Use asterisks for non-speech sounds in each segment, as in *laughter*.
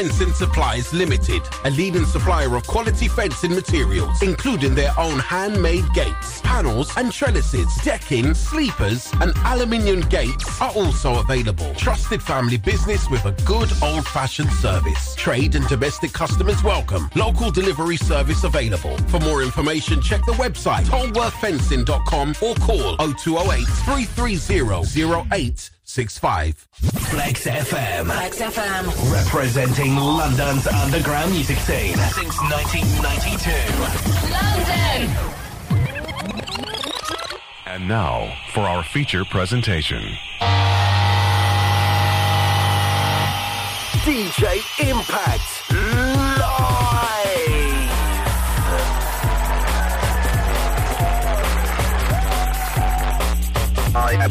Fencing Supplies Limited, a leading supplier of quality fencing materials, including their own handmade gates, panels and trellises, decking, sleepers and aluminium gates are also available. Trusted family business with a good old-fashioned service. Trade and domestic customers welcome. Local delivery service available. For more information, check the website holworthfencing.com or call 0208 330 0865. Flex FM. Flex FM. Representing London's underground music scene since 1992. London! And now for our feature presentation. DJ Impact Live. I am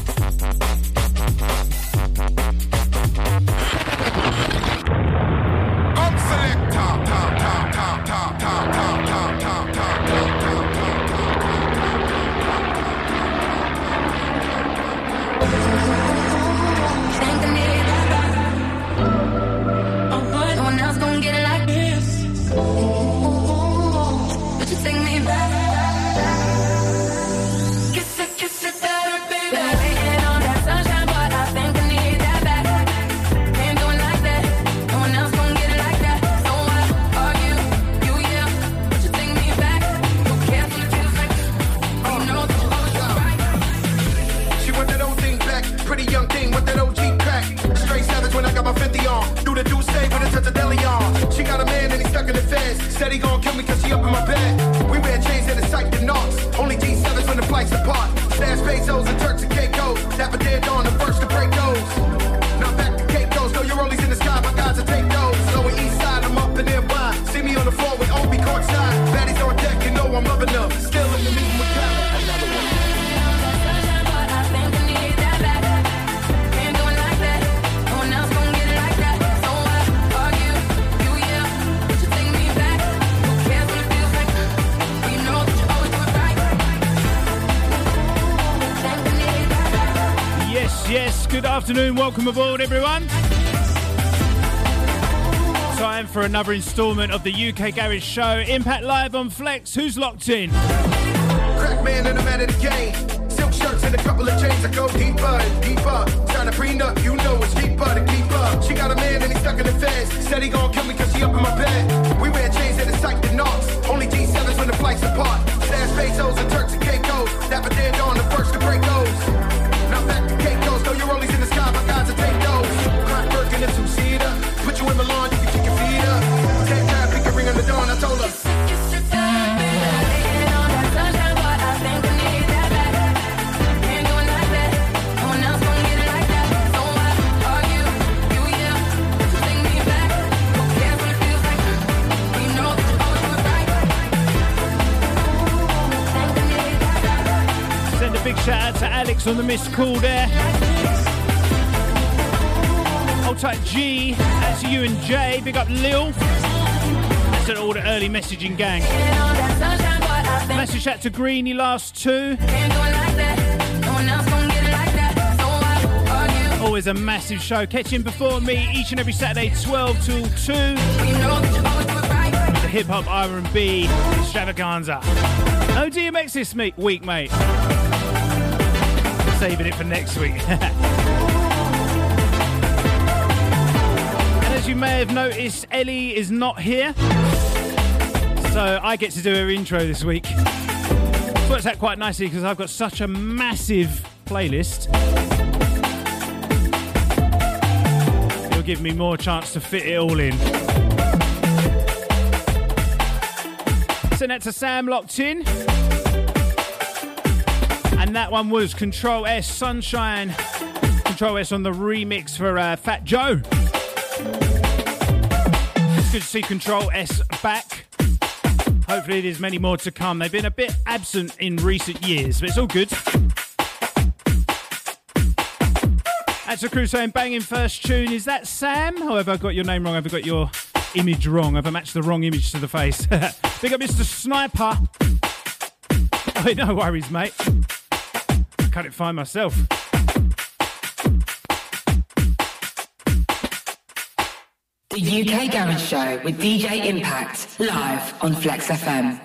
he gon' kill me cause she up in my bed. We wear chains and it's psyched and knots. Only G7s when the flights apart. Stash pesos and Turks and Caicos. Dapper dead on the first Good afternoon. Welcome aboard, everyone. Time for another instalment of the UK Garage Show. Impact Live on Flex. Who's locked in? Man of the game. Silk shirts and a couple of chains. I go deeper and deeper. Trying to you know it's to keep up. She got a man and he stuck in the. Said he kill me cause she up in my bed. We wear chains and it's psyched and knots. Only G7s when the flights apart. Pesos and Turks and Caicos. On to Alex on the missed call there. I'll G, that's you and J. Big up Lil. That's an all the early messaging gang. Message that to Greeny last two. Always a massive show. Catch him before me each and every Saturday, 12 till 2. The hip hop R&B extravaganza. No DMX this week, mate. Saving it for next week. *laughs* and as you may have noticed, Ellie is not here. So I get to do her intro this week. It's works out quite nicely because I've got such a massive playlist. It'll give me more chance to fit it all in. Send that to Sam locked in. And that one was Control S Sunshine. Control S on the remix for uh, Fat Joe. It's good to see Control S back. Hopefully, there's many more to come. They've been a bit absent in recent years, but it's all good. That's a crew saying banging first tune. Is that Sam? Oh, However, I got your name wrong. I've got your image wrong. I've matched the wrong image to the face. *laughs* Big up Mr. Sniper. *laughs* Oh, no worries, mate cut it fine myself. The UK Garage Show with DJ Impact, live on Flex FM.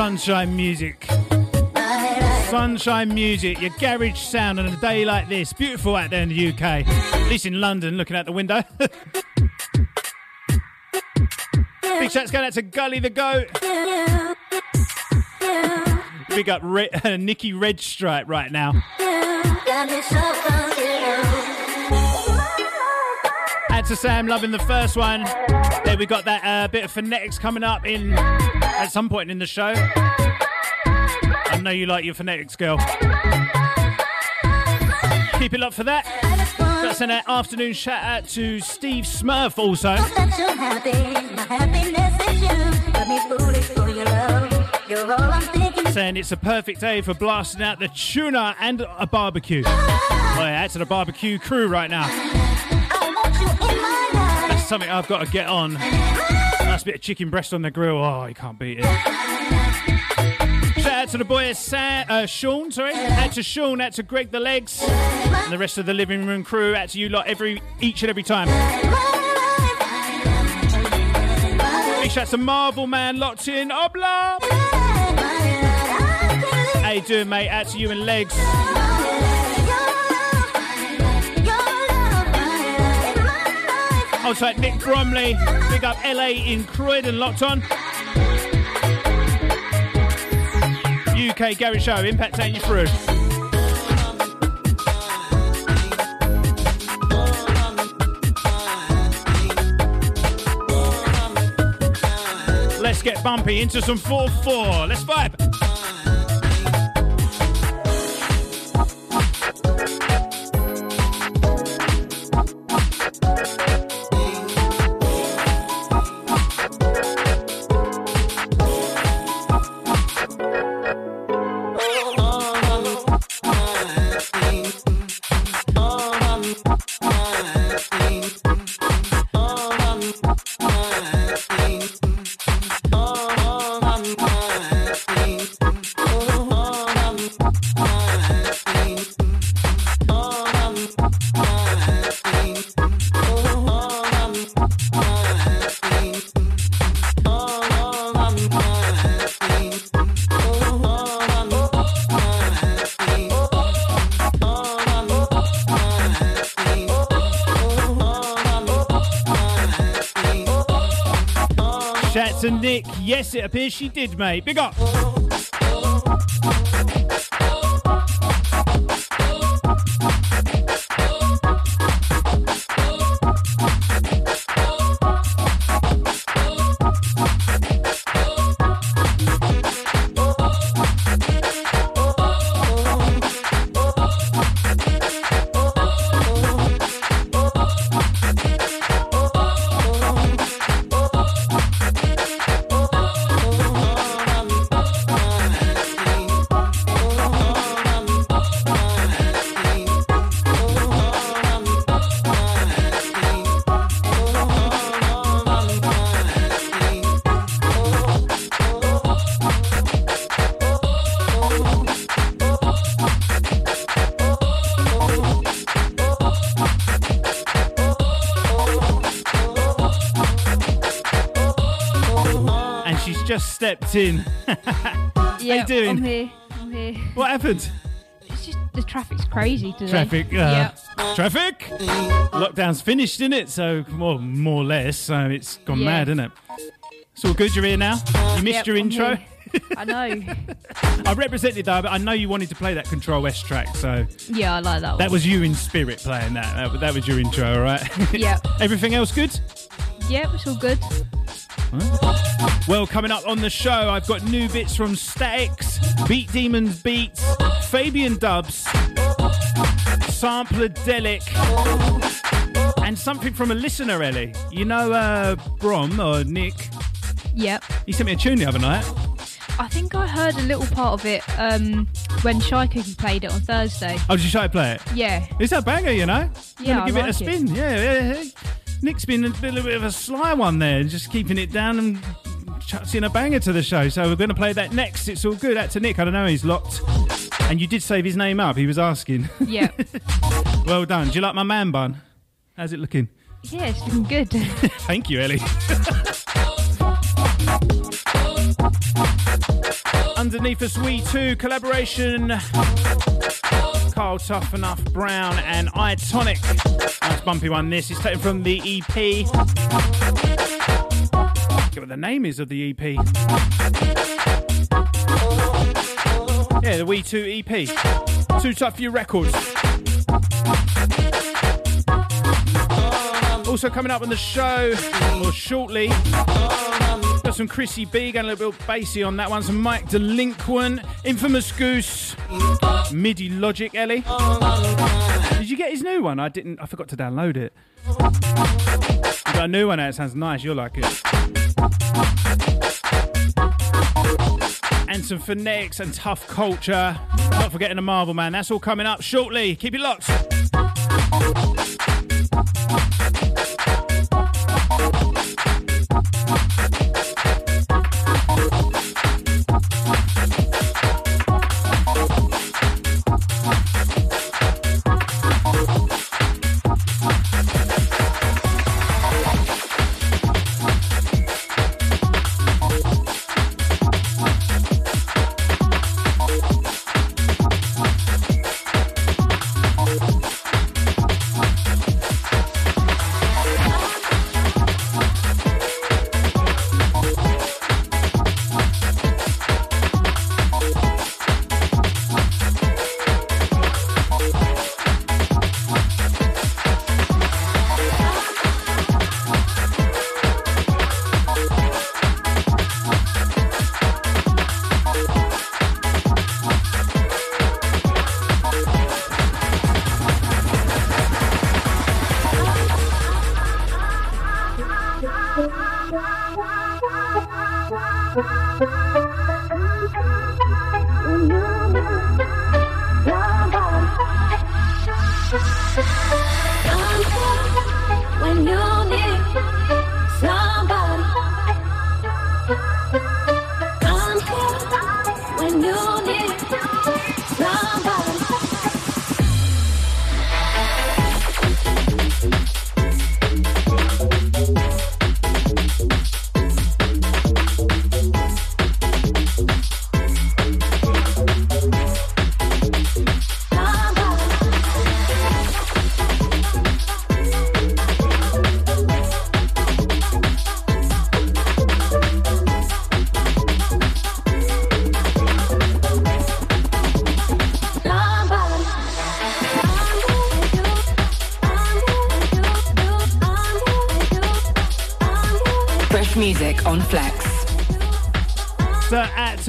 Sunshine Music. Sunshine Music, your garage sound on a day like this. Beautiful out there in the UK, at least in London, looking out the window. *laughs* Big shouts going out to Gully the Goat. Big up Re- *laughs* Nikki Redstripe right now. Out to Sam, loving the first one. Then we got that uh, bit of phonetics coming up in at some point in the show. I know you like your phonetics, girl. Keep it up for that. Got to send an afternoon shout out to Steve Smurf also. That you're happy, my happiness is you. Got me foolish for your love. You're all I'm thinking. Saying it's a perfect day for blasting out the tuna and a barbecue. Oh, yeah, out to the barbecue crew right now. I want you in my life. That's something I've got to get on. Nice bit of chicken breast on the grill. Oh, you can't beat it. Shout out to the boy Sam, uh, Sean, sorry. Out to Sean, out to Greg the Legs, and the rest of the living room crew. Out to you lot every each and every time. Big shout out to Marvel Man locked in. Obla! How you doing, mate? Out to you and Legs. Also, Nick Bromley. Big up LA in Croydon, locked on. UK Gary Show, Impact taking you through. Let's get bumpy into some 4-4. Let's vibe. Yes, it appears she did, mate. Big up. Stepped in. *laughs* Yeah, doing? I'm here. I'm here. What happened? It's just the traffic's crazy today. Traffic. Uh, yeah. Traffic. Lockdown's finished, isn't it? So, well, more or less. So it's gone Yeah. mad, isn't it? It's all good. You're here now. You missed Yep, your I'm intro. here. *laughs* I know. I represented though, but I know you wanted to play that Control S track, so Yeah, I like that one. that was you in spirit playing that. That, that was your intro, all right? Yep. *laughs* Everything else good? Yep, it's all good. Well, coming up on the show, I've got new bits from Statics, Beat Demons Beats, Fabian Dubs, Sampler Delic, and something from a listener, Ellie. You know uh, Brom or Nick? Yep. He sent me a tune the other night. I think I heard a little part of it um, when Shy Cookie played it on Thursday. Oh, did to play it? Yeah. It's a banger, you know. Yeah, give it a like spin. Yeah, yeah, yeah. Nick's been a little bit of a sly one there, just keeping it down and chucks in a banger to the show. So we're going to play that next. It's all good. Out to Nick. I don't know. He's locked. And you did save his name up. He was asking. Yeah. *laughs* well done. Do you like my man bun? How's it looking? yeah, it's looking good. *laughs* Thank you, Ellie. Underneath us, we two collaboration. Karl Tuff Enuff Brown and I Tonic. Nice bumpy one. This is taken from the EP. Give it the name is of the EP. Yeah, the We 2 EP. Two Tough Few Records. Also coming up on the show, or shortly, got some Chrissy B, going a little bit bassy on that one. Some Mike Delinquent, Infamous Goose, MIDI Logic, Ellie. Did you get his new one? I didn't. I forgot to download it. You got a new one out. It sounds nice. You'll like it. And some phonetics and Tuff Culture. Not forgetting the Marvel Man. That's all coming up shortly. Keep it locked.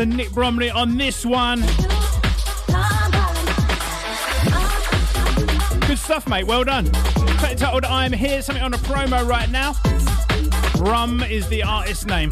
To Nick Bromley on this one. Good stuff, mate. Well done. Track titled I'm Here, something on a promo right now. Rum is the artist name.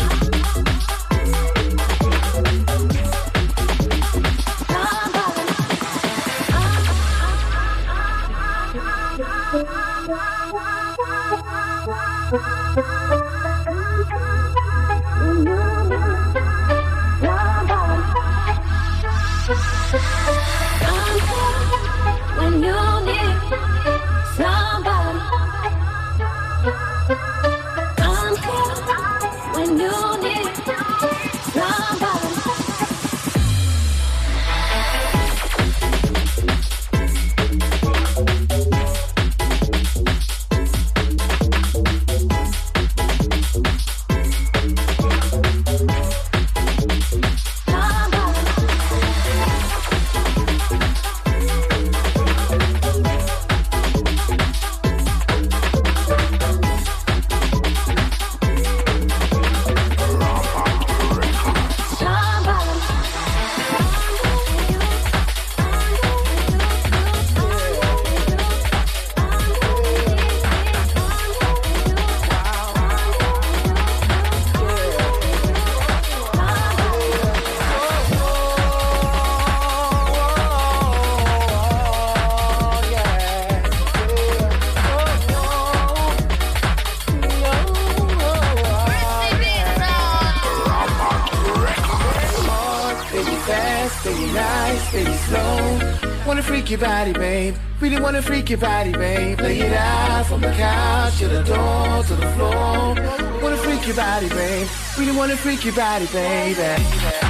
Your body, babe. Lay it out from the couch to the door to the floor. Wanna freak your body, babe. We really wanna freak your body, baby.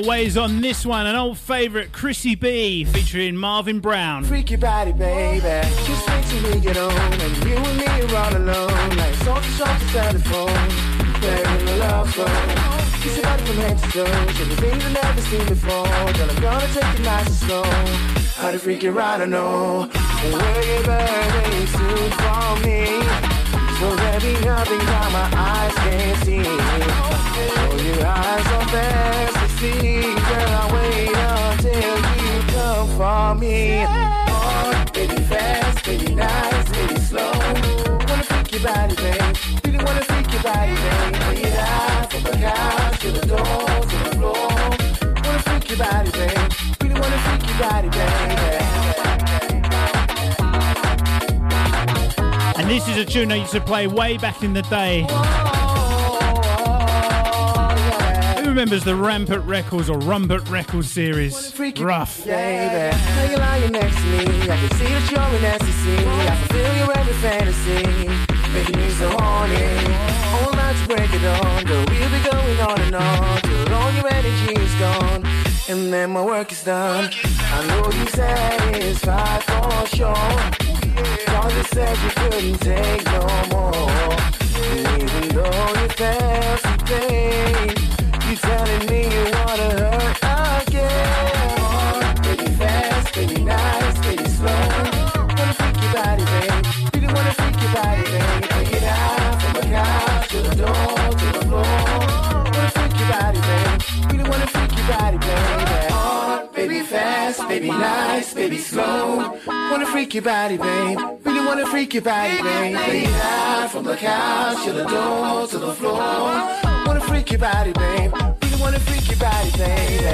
Little ways on this one, an old favourite, Chrissy B, featuring Marvin Brown. Freaky body, baby. Just wait till we get on. And you and me are all alone. Like salty, salty telephone. Playing the love song. Kiss your body from head to toe. Show me things I've never seen before. Girl, I'm gonna take it nice and slow. How to freak you right, I know. And soon for me? There be nothing that my eyes can't see. Oh, your eyes are fast Girl, I wait until you come for me. Baby fast, baby nice, baby slow. Wanna freak your body. Really wanna freak your body, it out the the the floor. Wanna freak your body. Really wanna freak your body. And this is a tune I used to play way back in the day. Remembers the Rampant Records or Rumpert Records series? Rough. You're lying next to me. I can see that you're in ecstasy. I can feel your every fantasy, making me so horny. All night to break it on, girl. We'll be going on and on till all your energy is gone, and then my work is done. I know you satisfied for sure. Cause you said you couldn't take no more. And even though you fancy Wanna freak your body, babe. Really wanna freak your body, babe. It from the couch to the door to the floor. Wanna freak your body, babe. Really wanna freak your body, baby.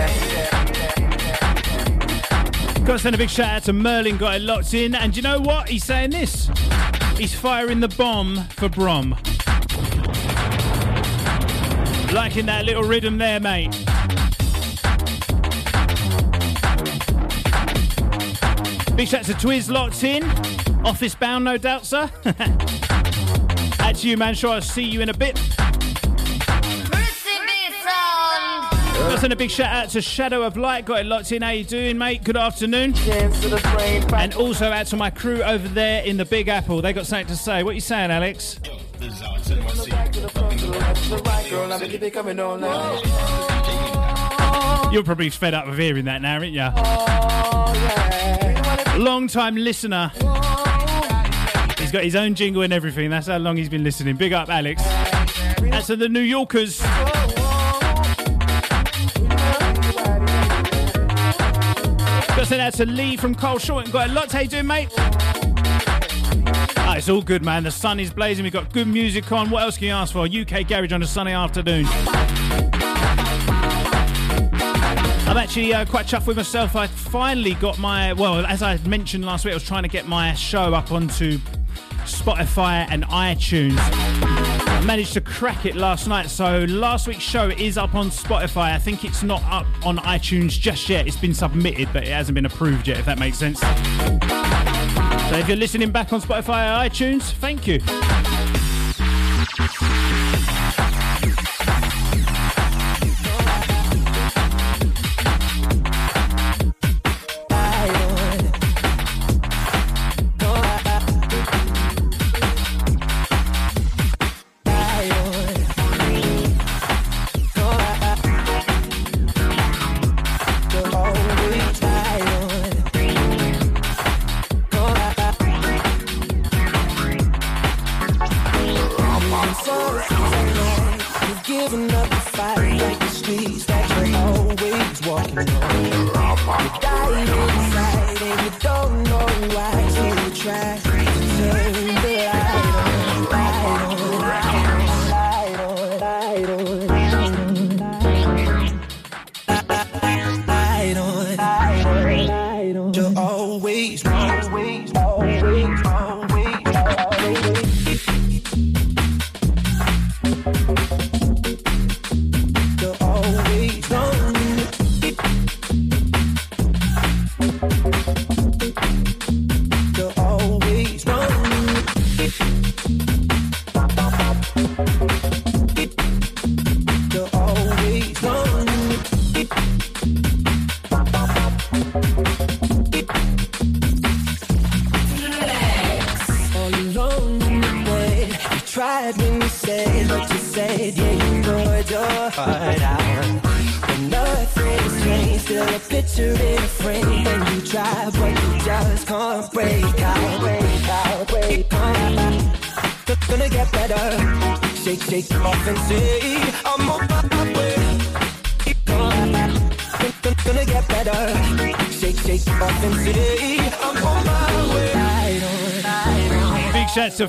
Got to send a big shout out to Merlin, got it locked in. And you know what? He's saying this. He's firing the bomb for Brom. Liking that little rhythm there, mate. Big shout out to Twiz locked in. Office bound, no doubt, sir. *laughs* To you, man. Sure, I'll see you in a bit. To send a big shout out to Shadow of Light. Got it locked in. How you doing, mate? Good afternoon. And also out to my crew over there in the Big Apple. They got something to say. What you saying, Alex? You're probably fed up of hearing that now, aren't you? Long time listener. He's got his own jingle and everything. That's how long he's been listening. Big up, Alex. That's to the New Yorkers. Got sent out to Lee from Cole Short and got a lot. How you doing, mate? Ah, it's all good, man. The sun is blazing. We've got good music on. What else can you ask for? UK Garage on a sunny afternoon. I'm actually uh, quite chuffed with myself. I finally got my, well, as I mentioned last week, I was trying to get my show up onto Spotify and iTunes. I managed to crack it last night, so last week's show is up on Spotify. I think it's not up on iTunes just yet. It's been submitted, but it hasn't been approved yet, if that makes sense. So if you're listening back on Spotify or iTunes, thank you.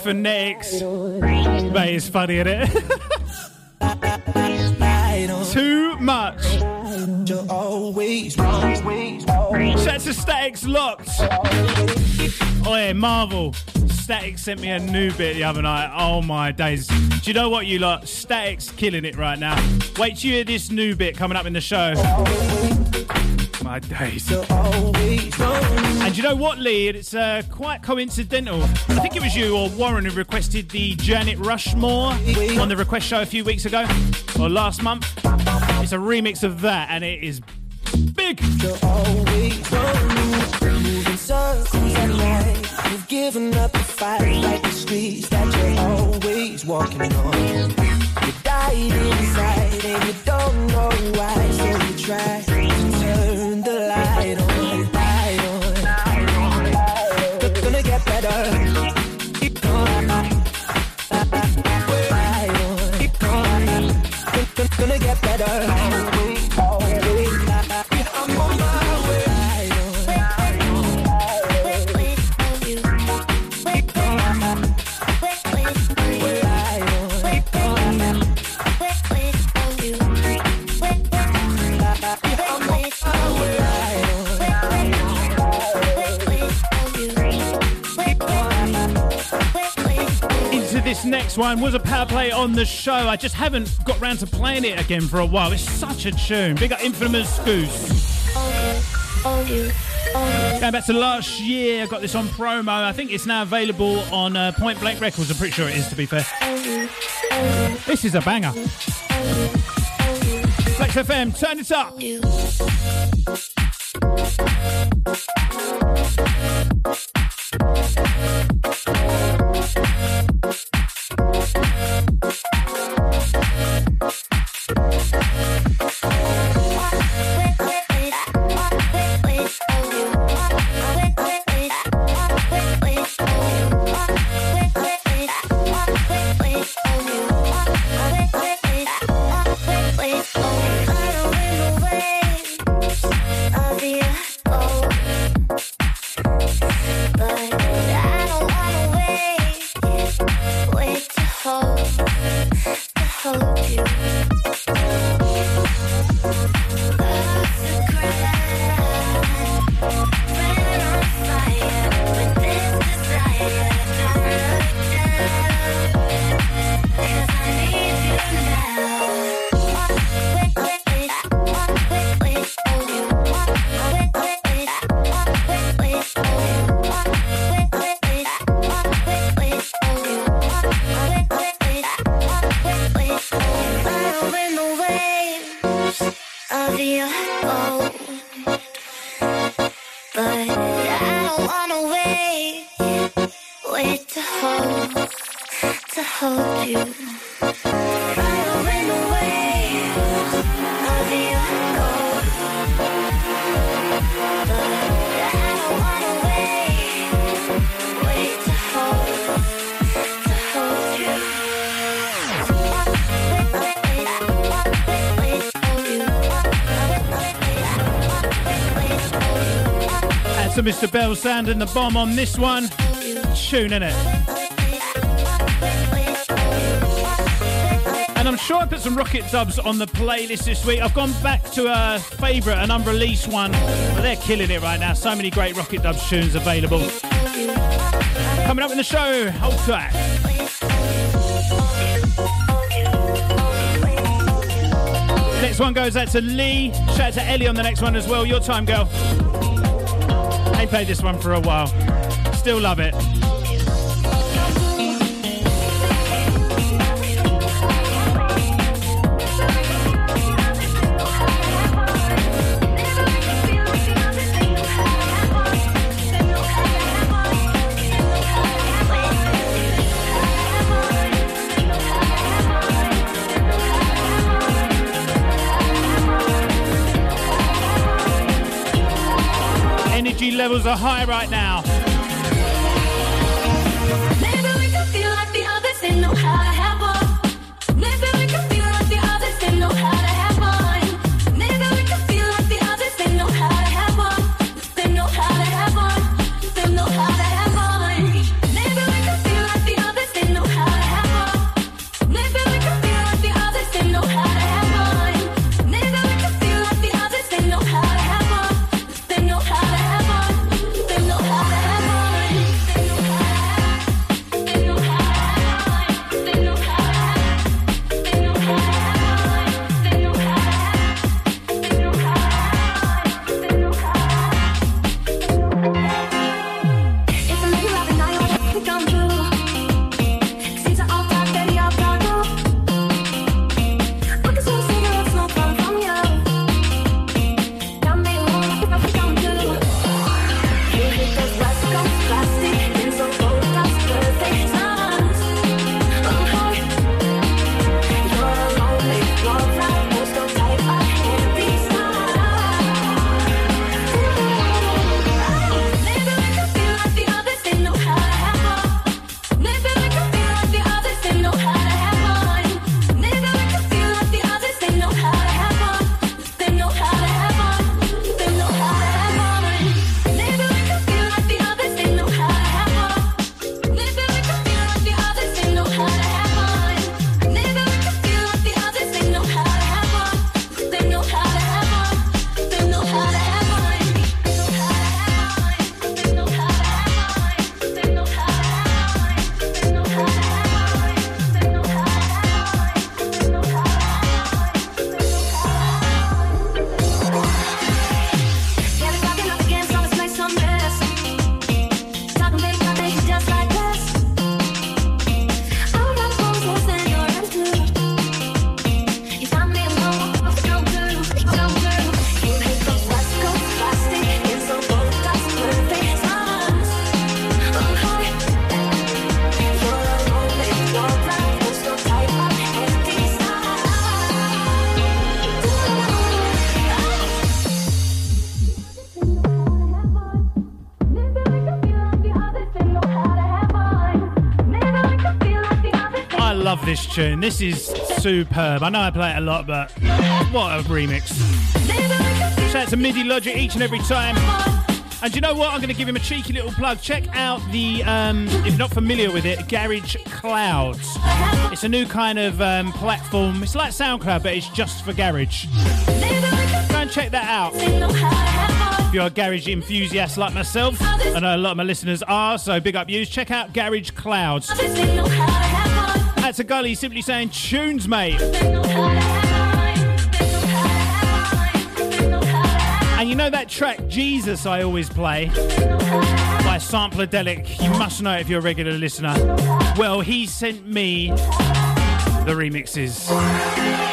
Shout to Mate, it's funny, isn't it? *laughs* Too much. Shout to Statics Locked. Oh yeah, Marvel. Statics sent me a new bit the other night. Oh my days. Do you know what you lot? Statics killing it right now. Wait till you hear this new bit coming up in the show. My days. Know what, Lee? It's uh, quite coincidental. I think it was you or Warren who requested the Janet Rushmore on the request show a few weeks ago or last month. It's a remix of that, and it is big. You've given up the fight like the streets that you're always walking on. You died inside and you don't know why, so you try to turn the next one was a power play on the show. I just haven't got round to playing it again for a while. It's such a tune. Big up Infamous Goose. Going back to last year, I got this on promo. I think it's now available on uh, Point Blank Records. I'm pretty sure it is, to be fair. This is a banger. Flex FM, turn it up. Wait Sound and the bomb on this one. Tune in it. And I'm sure I put some Rocket Dubs on the playlist this week. I've gone back to a favourite, an unreleased one. But they're killing it right now. So many great Rocket Dubs tunes available. Coming up in the show, hold tight. Next one goes out to Lee. Shout out to Ellie on the next one as well. Your time, girl. Ain't played this one for a while. Still love it. Are high right now. Tune. This is superb. I know I play it a lot, but what a remix. Shout out to MIDI Logic each and every time. And you know what? I'm going to give him a cheeky little plug. Check out the, um, if you're not familiar with it, Garage Clouds. It's a new kind of um, platform. It's like SoundCloud, but it's just for garage. Go and check that out. If you're a garage enthusiast like myself, I know a lot of my listeners are, so big up you. Check out Garage Clouds. A gully simply saying tunes, mate. And you know that track Jesus I always play by Sampledelic. You must know if you're a regular listener. Well, he sent me the remixes.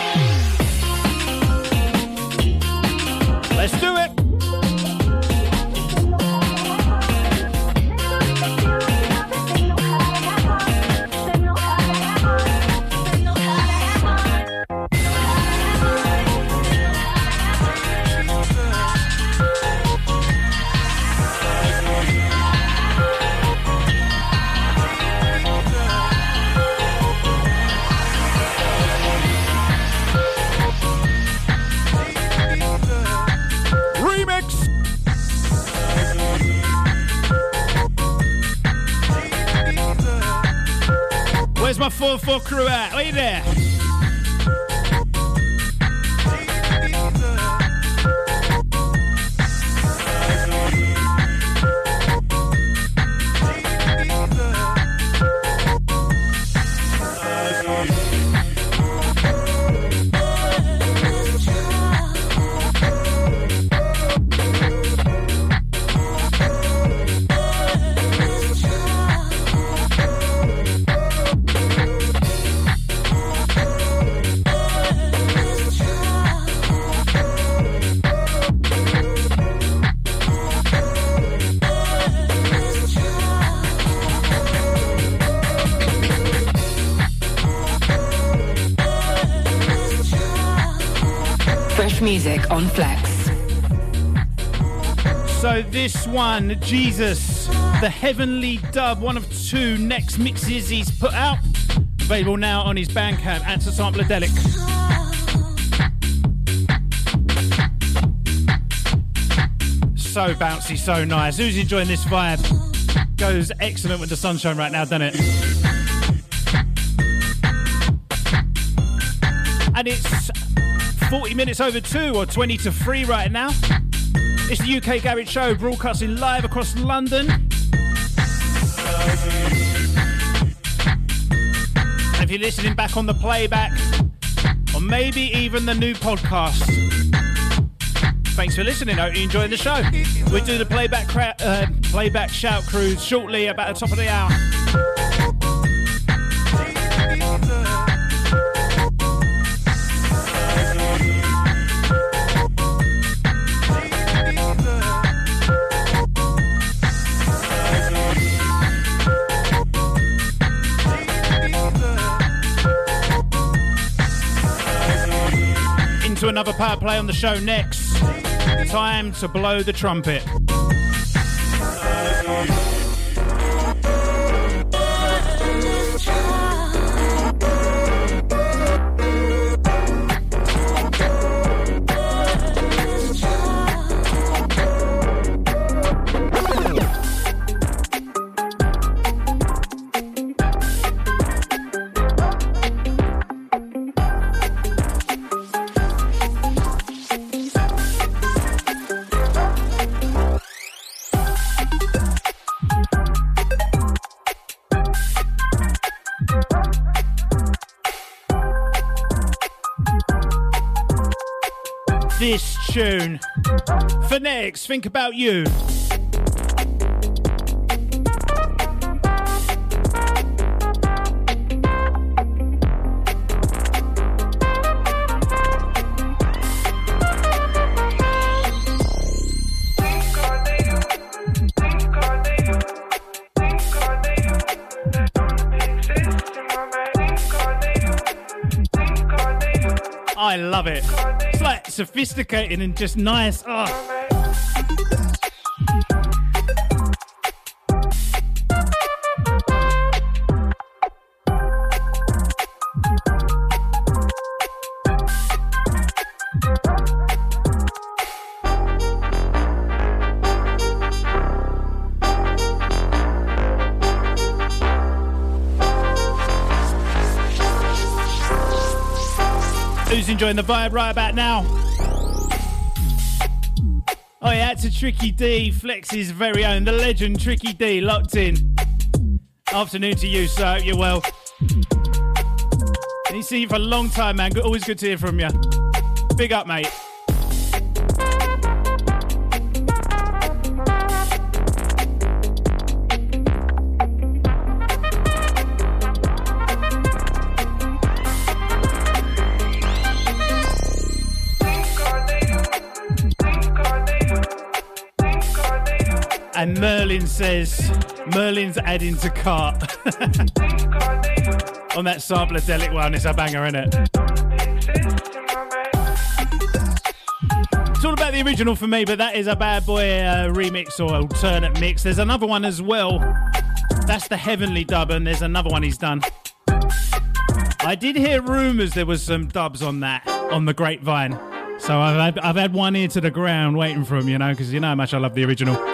My 4-4 crew at? Are you there? On Flex. So this one, Jesus, the heavenly dub, one of two next mixes he's put out. Available now on his Bandcamp, Answer Sampledelic. So bouncy, so nice. Who's enjoying this vibe? Goes excellent with the sunshine right now, doesn't it? 40 minutes over 2 or 20 to 3 right now. It's the UK Garage Show broadcasting live across London. And if you're listening back on the playback, or maybe even the new podcast, thanks for listening. Hope you're enjoying the show. We do the playback cra- uh, playback shout cruise shortly, about the top of the hour. Another power play on the show next. Time to blow the trumpet. Next, think about you. I love it. It's like sophisticated and just nice. Oh. Vibe right about now? Oh yeah, it's a Tricky D, Flex's very own, the legend Tricky D, locked in. Afternoon to you, sir. You're well. Ain't seen you for a long time, man. Always good to hear from you. Big up, mate. Merlin says, Merlin's adding to cart. *laughs* On that sampler one, it's a banger, isn't it? It's all about the original for me, but that is a bad boy uh, remix or alternate mix. There's another one as well. That's the Heavenly dub, and there's another one he's done. I did hear rumours there was some dubs on that on the grapevine. So I've I've had one ear to the ground waiting for him, you know, because you know how much I love the original.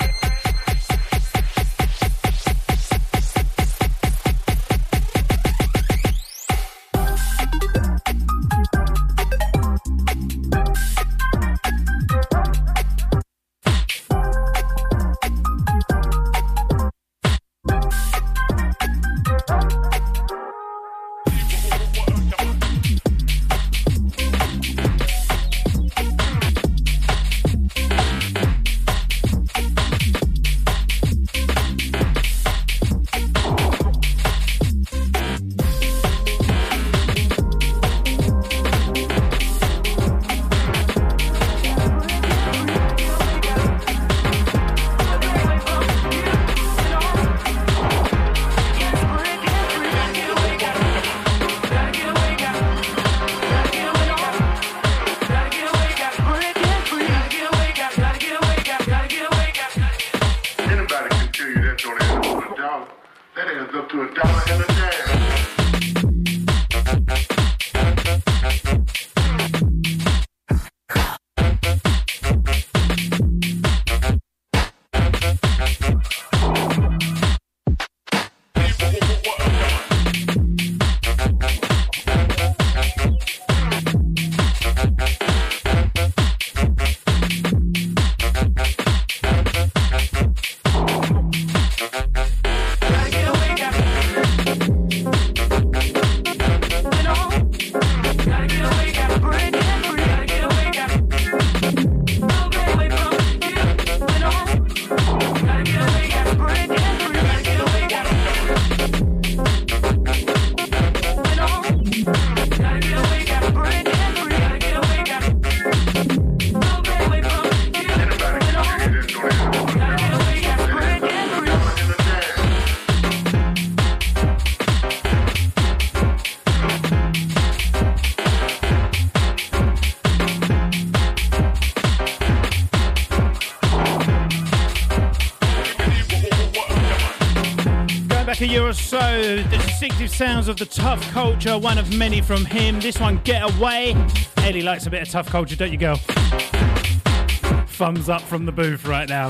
sounds of the Tuff Culture, one of many from him. This one, Get Away. Ellie likes a bit of Tuff Culture, don't you, girl? Thumbs up from the booth right now.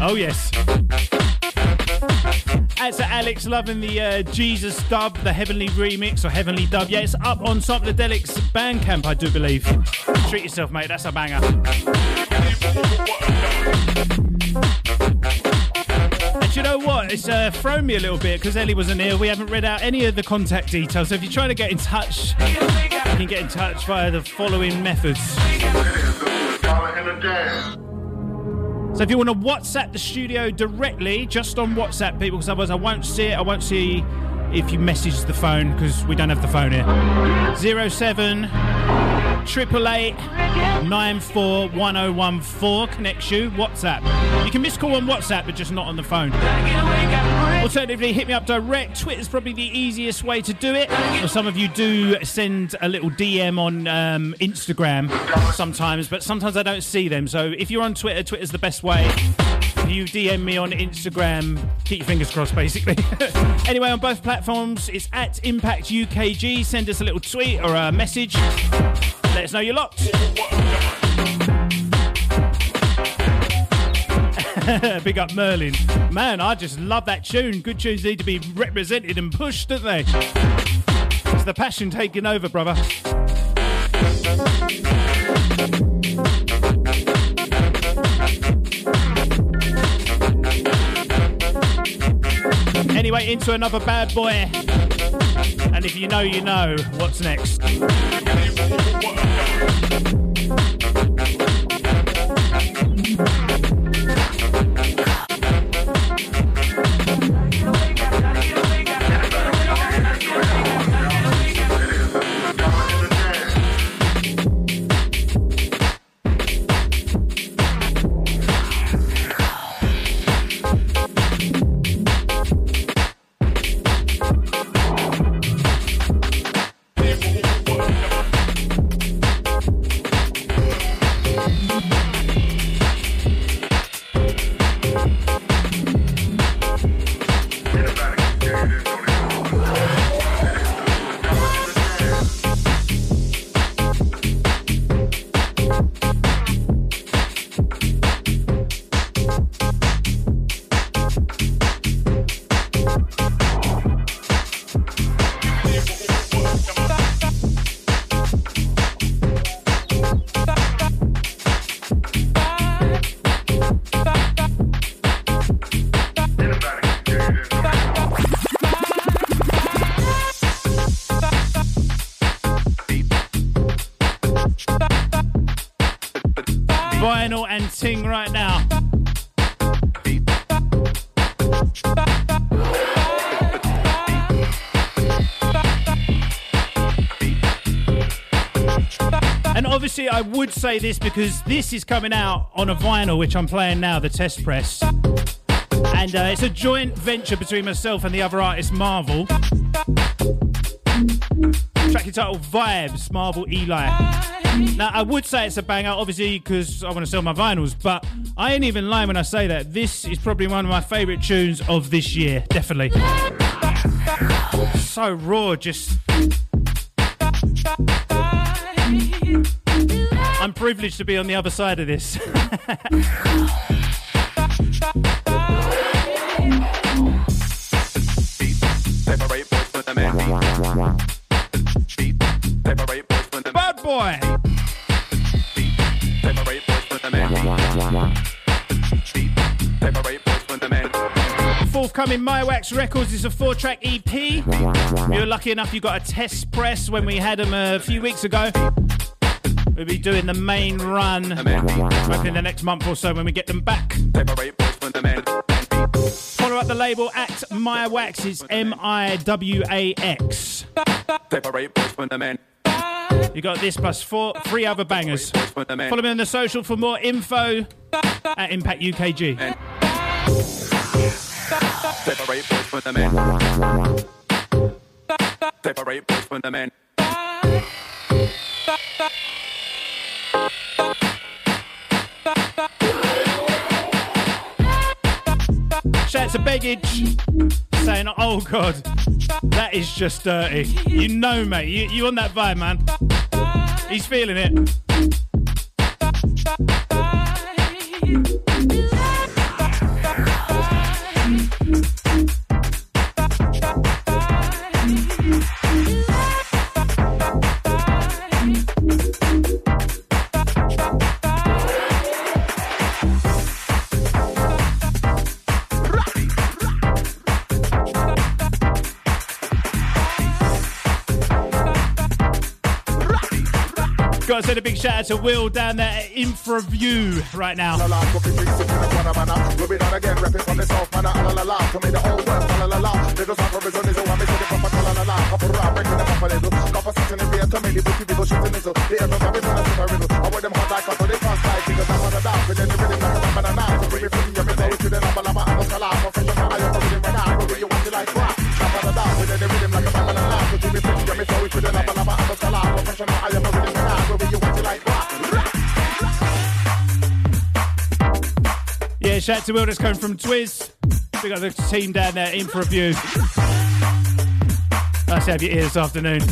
Oh, yes. That's Alex loving the uh, Jesus dub, the Heavenly remix or Heavenly dub. Yeah, it's up on Sampledelic's Bandcamp, I do believe. Treat yourself, mate. That's a banger. It's uh, thrown me a little bit because Ellie wasn't here. We haven't read out any of the contact details. So if you're trying to get in touch, you can get in touch via the following methods. So if you want to WhatsApp the studio directly, just on WhatsApp, people, because otherwise I won't see it. I won't see if you message the phone because we don't have the phone here. Zero seven triple eight nine four one zero one four connects you. WhatsApp. You can miss call on WhatsApp, but just not on the phone. Alternatively, hit me up direct. Twitter's probably the easiest way to do it. Or some of you do send a little DM on um, Instagram sometimes, but sometimes I don't see them. So if you're on Twitter, Twitter's the best way. You DM me on Instagram, keep your fingers crossed, basically. *laughs* anyway, on both platforms, it's at Impact UKG. Send us a little tweet or a message. Let us know you're locked. *laughs* Big up Merlin. Man, I just love that tune. Good tunes need to be represented and pushed, don't they? It's the passion taking over, brother. Anyway, into another bad boy. And if you know, you know what's next. Vinyl and Ting right now. And obviously, I would say this because this is coming out on a vinyl, which I'm playing now, the test press. And uh, it's a joint venture between myself and the other artist, Marvel. Track entitled Vibes, Marvel Eli. Now, I would say it's a banger, obviously, because I want to sell my vinyls, but I ain't even lying when I say that. This is probably one of my favourite tunes of this year, definitely. So raw, just. I'm privileged to be on the other side of this. *laughs* Forthcoming Miwax Records is a four track EP. You're lucky enough you got a test press when we had them a few weeks ago. We'll be doing the main run hopefully in the next month or so when we get them back. Follow up the label at Miwax is M I W A X. You got this plus four, three other bangers. Follow me on the social for more info at Impact UKG. Shout out to Beggage saying, "Oh God, that is just dirty." You know, mate. You you on that vibe, man? He's feeling it. Got to send a big shout out to Will down there at Infraview right now. Yeah, shout out to Will that's coming from Twiz. We got the team down there in for a view. Nice to have you here this afternoon.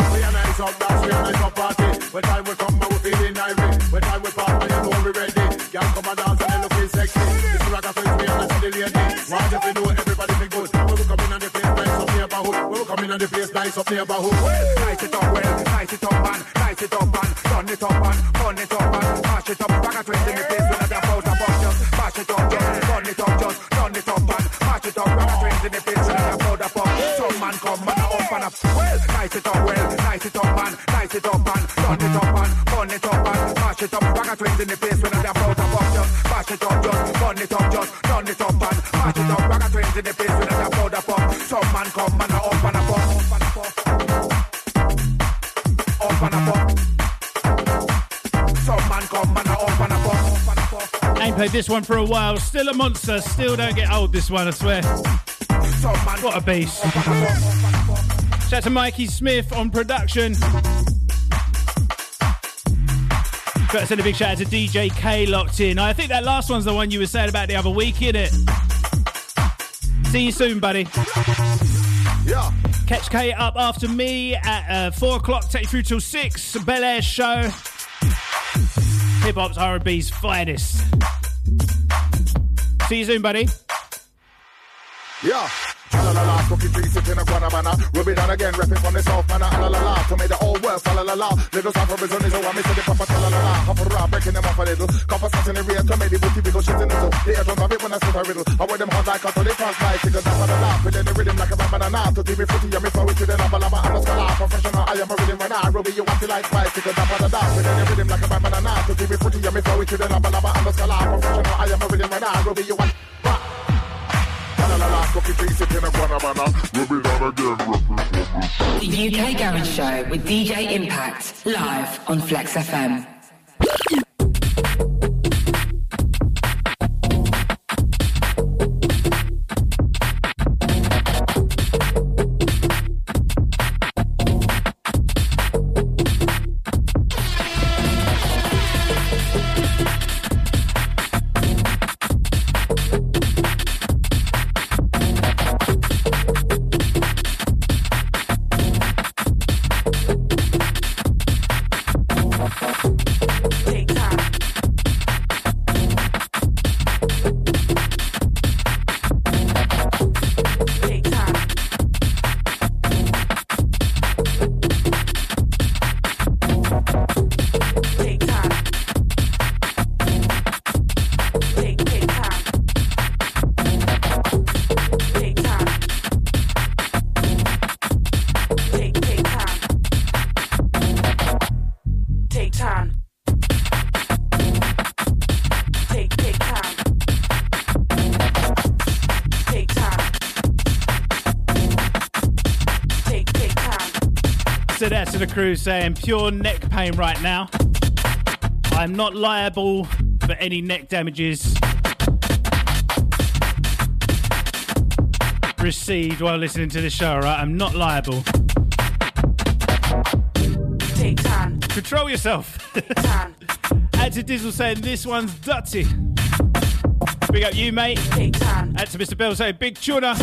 We are nice up, that's we are nice up party. When time we come, we feeling ivory. When time we party, you know we ready. Girl come and dance and they sexy. This is like me and I the lady. Want you to know everybody be good. When we come in and the place nice up neighborhood. When we come in and the place nice up neighborhood. Nice it up well, nice it up man, nice it up man, turn it up man, turn it up man, mash it up. Back a twist in the place when I about a bump just mash it up, just turn it up, just turn it up man, mash it up. Back a twist in the place when I about a bump. Some man come and I up and up. Well, nice it up well, nice it up man, nice it up man, turn it up man, turn it up man, mash it up. Back a twist in the place when I about a bump just mash it up, just turn it up, just turn it up man, mash it up. Back a twist in the place when I this one for a while. Still a monster. Still don't get old, this one, I swear. What a beast. Shout out to Mikey Smith on production. Got to send a big shout out to DJ K locked in. I think that last one's the one you were saying about the other week, innit? See you soon, buddy. Yeah. Catch K up after me at uh, 4 o'clock, take you through till 6. Bel Air show. Hip hop's R&B's finest. See you soon, buddy. Yeah. La la la, cookie trees sitting in a Guanabana. Rub it on again, repping from the south, man. La la la, to make the whole world la la la. Little sound from Brazil is a one, me say the proper la la la. Hop around, breaking them off a little. Copper sets in the rear to make the booty wiggle shit in the The air drums of it when I spit a riddle. I wear them hard like a to the fast like Take a dap on the laugh, with the rhythm like a bamba na To TV footy, me throw it to the lava lava. I'm a scholar, professional, I am a rhythm runner. Ruby, you want it like twice. Take a dap on the laugh, with the rhythm like a bamba na To TV footy, me throw it to the lava lava. I'm a scholar, professional, I am a rhythm runner. Ruby, you want La la la, cookie trees sitting in a Guanabana. Rub it on again, The UK Garage Show with DJ Impact, live on Flex FM. Crew saying pure neck pain right now. I'm not liable for any neck damages received while listening to the show, right? I'm not liable. Take time. Control yourself. *laughs* Add to Dizzle saying this one's dirty. Big up you, mate. Take time. Add to Mr. Bell saying big tuna.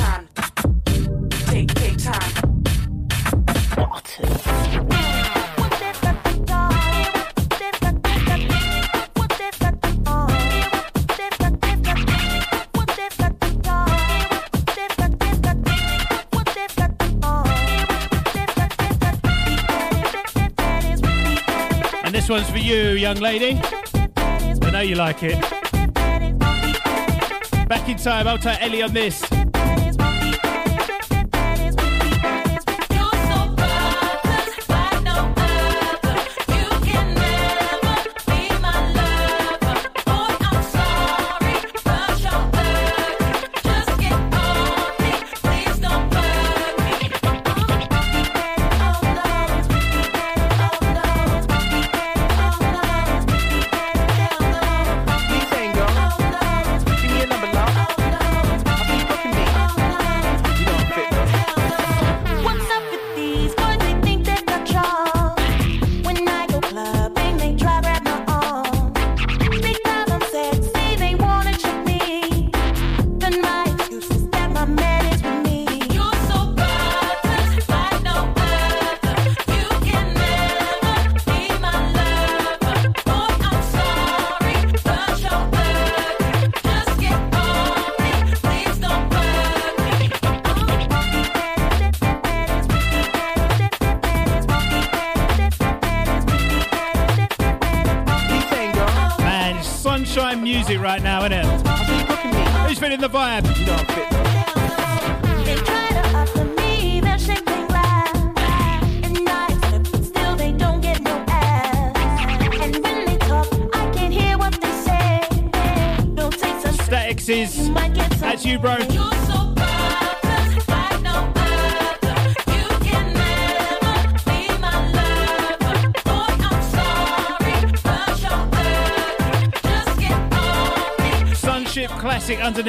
One's for you, young lady. I know you like it. Back in time, I'll take Ellie on this.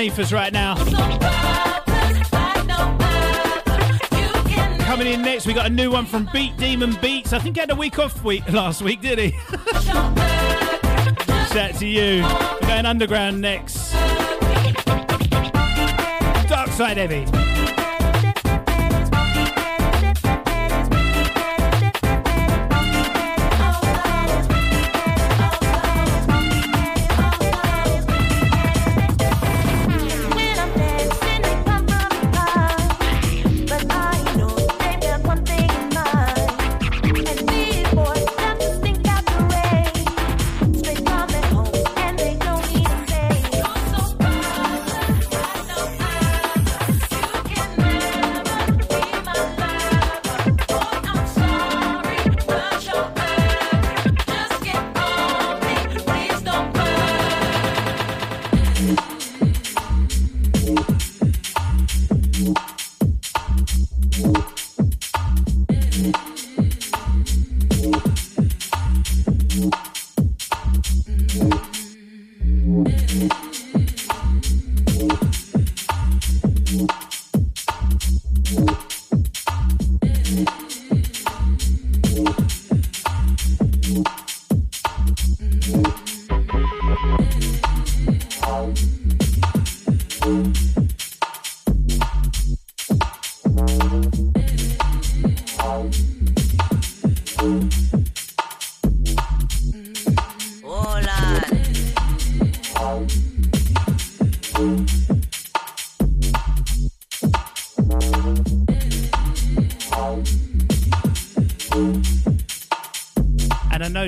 Underneath us right now. Coming in next, we got a new one from Beat Demon Beats. I think he had a week off week *laughs* last week, did he? *laughs* Shout to you. We're going underground next. Dark Side Heavy.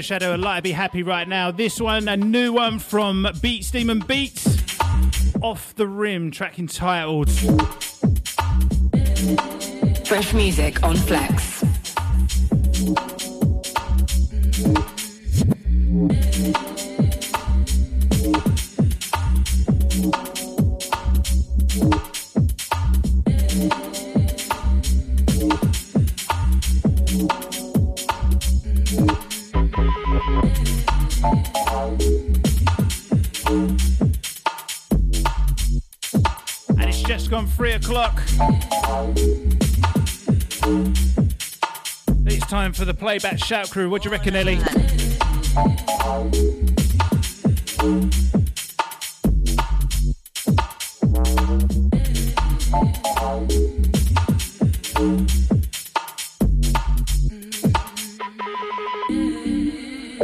Shadow and Light be happy right now. This one, a new one from Beats Demon Beats. Off the Rim, track entitled. Fresh music on Flex. O'clock. It's time for the playback shout crew. What do you reckon, Ellie?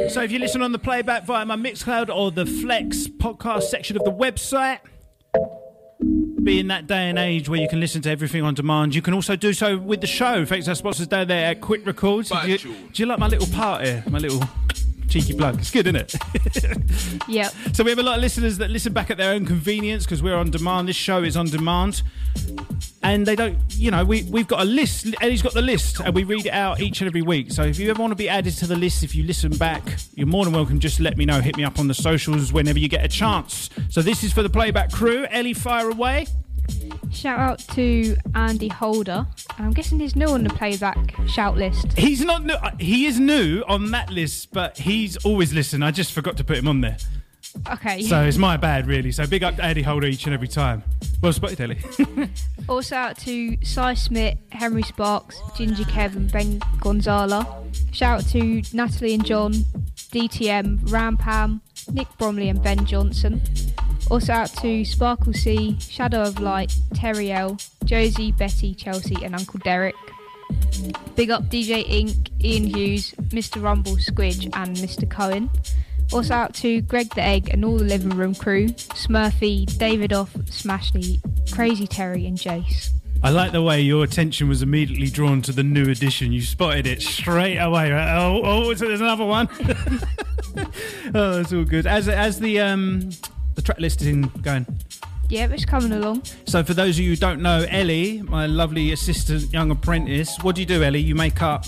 So if you listen on the playback via my Mixcloud or the Flex podcast section of the website, being that day and age where you can listen to everything on demand, you can also do so with the show. Thanks to our sponsors down there at Quick Records. Do you, do you like my little part here? My little cheeky plug. It's good, isn't it? *laughs* Yep. So we have a lot of listeners that listen back at their own convenience because we're on demand. This show is on demand. And they don't, you know, we, we've got a list. Eddie's got the list and we read it out each and every week. So if you ever want to be added to the list, if you listen back, you're more than welcome. Just let me know. Hit me up on the socials whenever you get a chance. So this is for the playback crew. Ellie, fire away. Shout out to Andy Holder. I'm guessing he's new on the playback shout list. He's not new. uh, He is new on that list, but he's always listened. I just forgot to put him on there. Okay. So it's my bad, really. So big up to Eddie Holder each and every time. Well spotted, Ellie. *laughs* Also out to Cy Smith, Henry Sparks, Ginger Kev, and Ben Gonzala. Shout out to Natalie and John, DTM, Rampam, Nick Bromley, and Ben Johnson. Also out to Sparkle C, Shadow of Light, Terry L, Josie, Betty, Chelsea, and Uncle Derek. Big up DJ Ink, Ian Hughes, Mr. Rumble, Squidge, and Mr. Cohen. Also out to Greg the Egg and all the living room crew, Smurfy, David Off, Smashley, Crazy Terry, and Jace. I like the way your attention was immediately drawn to the new edition. You spotted it straight away. Oh, oh, so there's another one. *laughs* oh, that's all good. As as the um the track listing going. Yeah, it's coming along. So for those of you who don't know, Ellie, my lovely assistant young apprentice, what do you do, Ellie? You make up.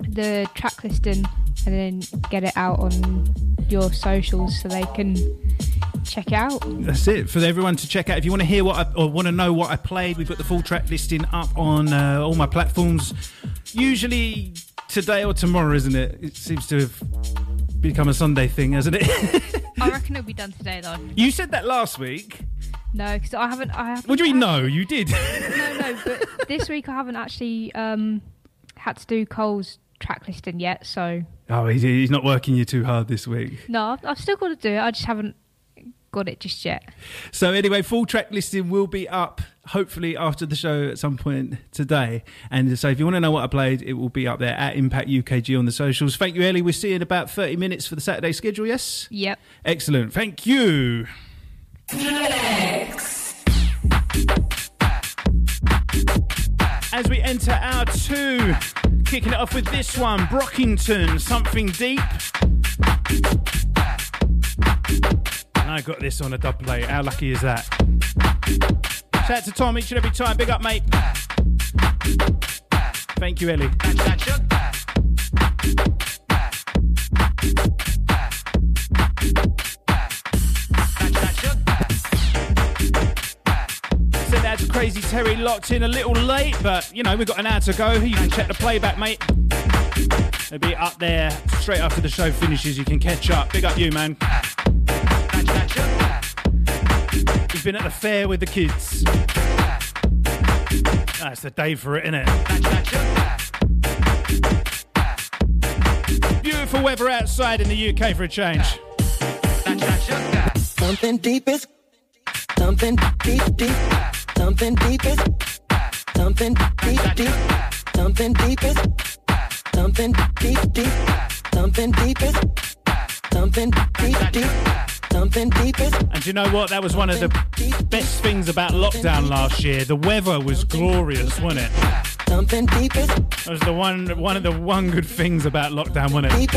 The track listing and then get it out on your socials so they can check it out. That's it for everyone to check out. If you want to hear what I, or want to know what I played, we've got the full track listing up on uh, all my platforms. Usually today or tomorrow, isn't it? It seems to have become a Sunday thing, hasn't it? *laughs* I reckon it'll be done today though. you said that last week. No, because I haven't. I haven't. What do you mean? No, you did. *laughs* no, no. But this week I haven't actually um, had to do Cole's track listing yet. So oh, he's, he's not working you too hard this week. no, I've, I've still got to do it. I just haven't got it just yet. So anyway, full track listing will be up hopefully after the show at some point today. And so if you want to know what I played, it will be up there at Impact UKG on the socials. Thank you, Ellie. We'll see you in about 30 minutes for the Saturday schedule, yes? Yep. Excellent. Thank you. As we enter our two, kicking it off with this one, Brockington, Something Deep. And I got this on a dub plate. How lucky is that? Shout out to Tom each and every time. Big up, mate. Thank you, Ellie. Send out Crazy Terry locked in a little late, but you know, we've got an hour to go. You can check the playback, mate. It'll be up there straight after the show finishes. You can catch up. Big up you, man. Been at the fair with the kids. That's the day for it, isn't it? Beautiful weather outside in the UK for a change. Something deep is something deep deep something deep is something deep deep something deep is something deep deep something deep is something deep deep something deep And do you know what? That was one of the best things about lockdown last year. The weather was glorious, wasn't it? something deep That was the one one of the one good things about lockdown, wasn't it?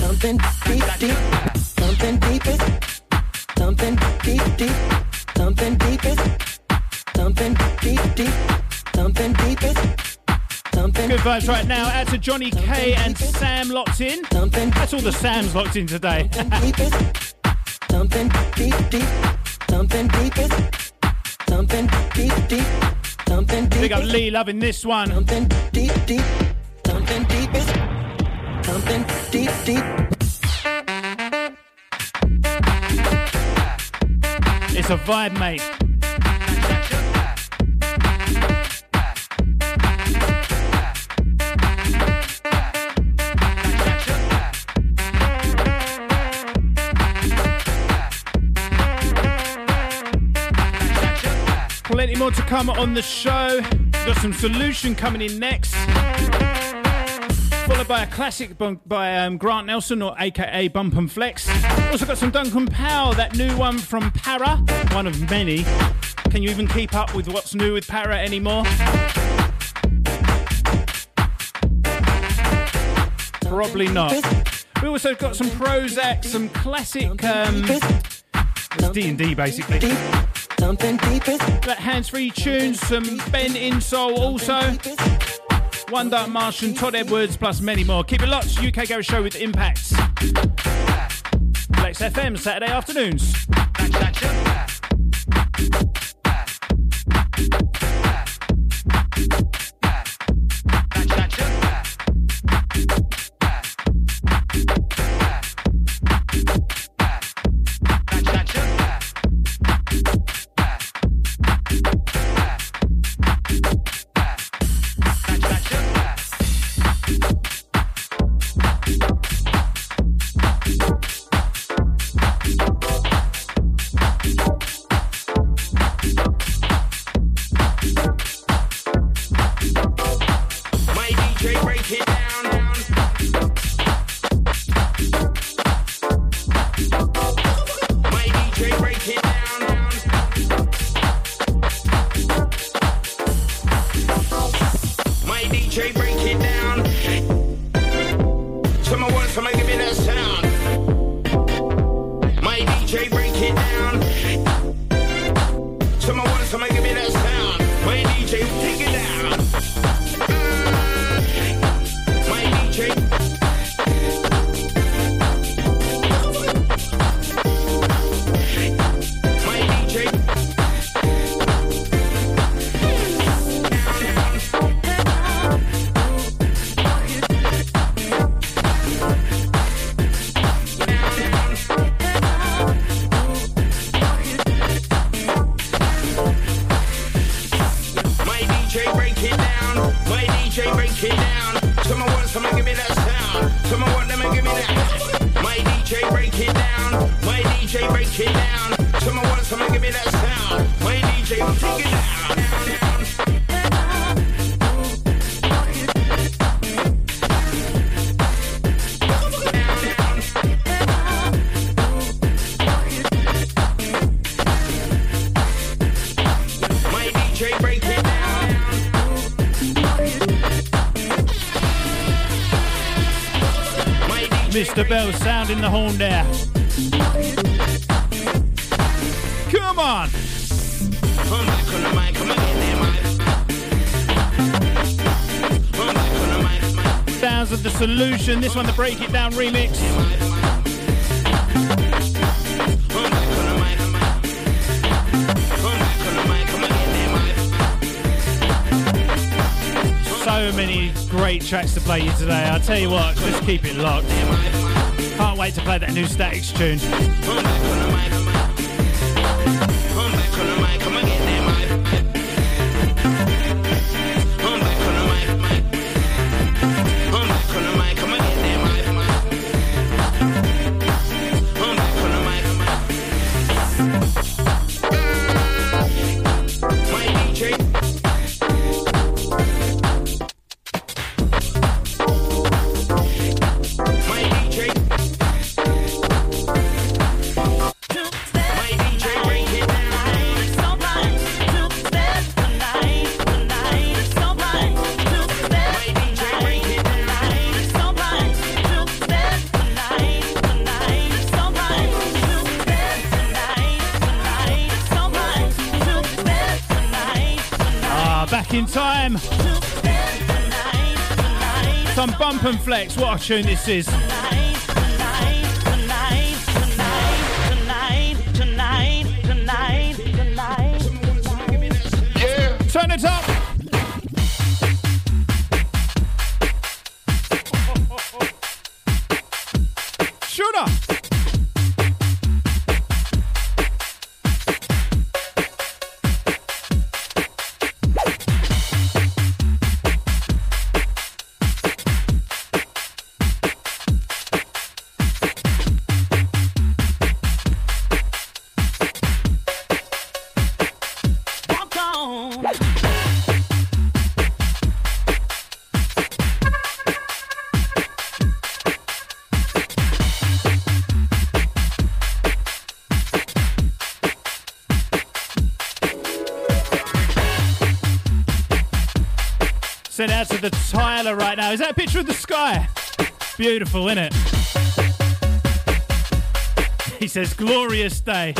something deep deep something deep something deep deep something deep something deep deep something deep Good vibes right now. Out to Johnny K and Sam locked in. That's all the Sam's locked in today. Something deep deep something deep is something deep deep something deep Big up Lee loving this one. something deep deep something deep is something deep deep It's a vibe, mate. More to come on the show. Got some solution coming in next. Followed by a classic by um, Grant Nelson, or AKA Bump and Flex. Also got some Duncan Powell, that new one from Para, one of many. Can you even keep up with what's new with Para anymore? Probably not. We also got some Prozac, some classic um, D and D basically. That hands-free tunes, some Ben Insole also. One Dark Martian, Todd Edwards, plus many more. Keep it locked. UK Garage Show with Impacts. Flex FM Saturday afternoons. Mr. Bell sounding the horn there. Come on. The the. Sounds of the solution. This one, the Break It Down remix. The the. So many great tracks to play you today. I'll tell you what, just keep it locked. Wait to play that new Statics tune. And. What a tune this is. Now. Is that a picture of the sky? Beautiful, isn't it? He says, glorious day.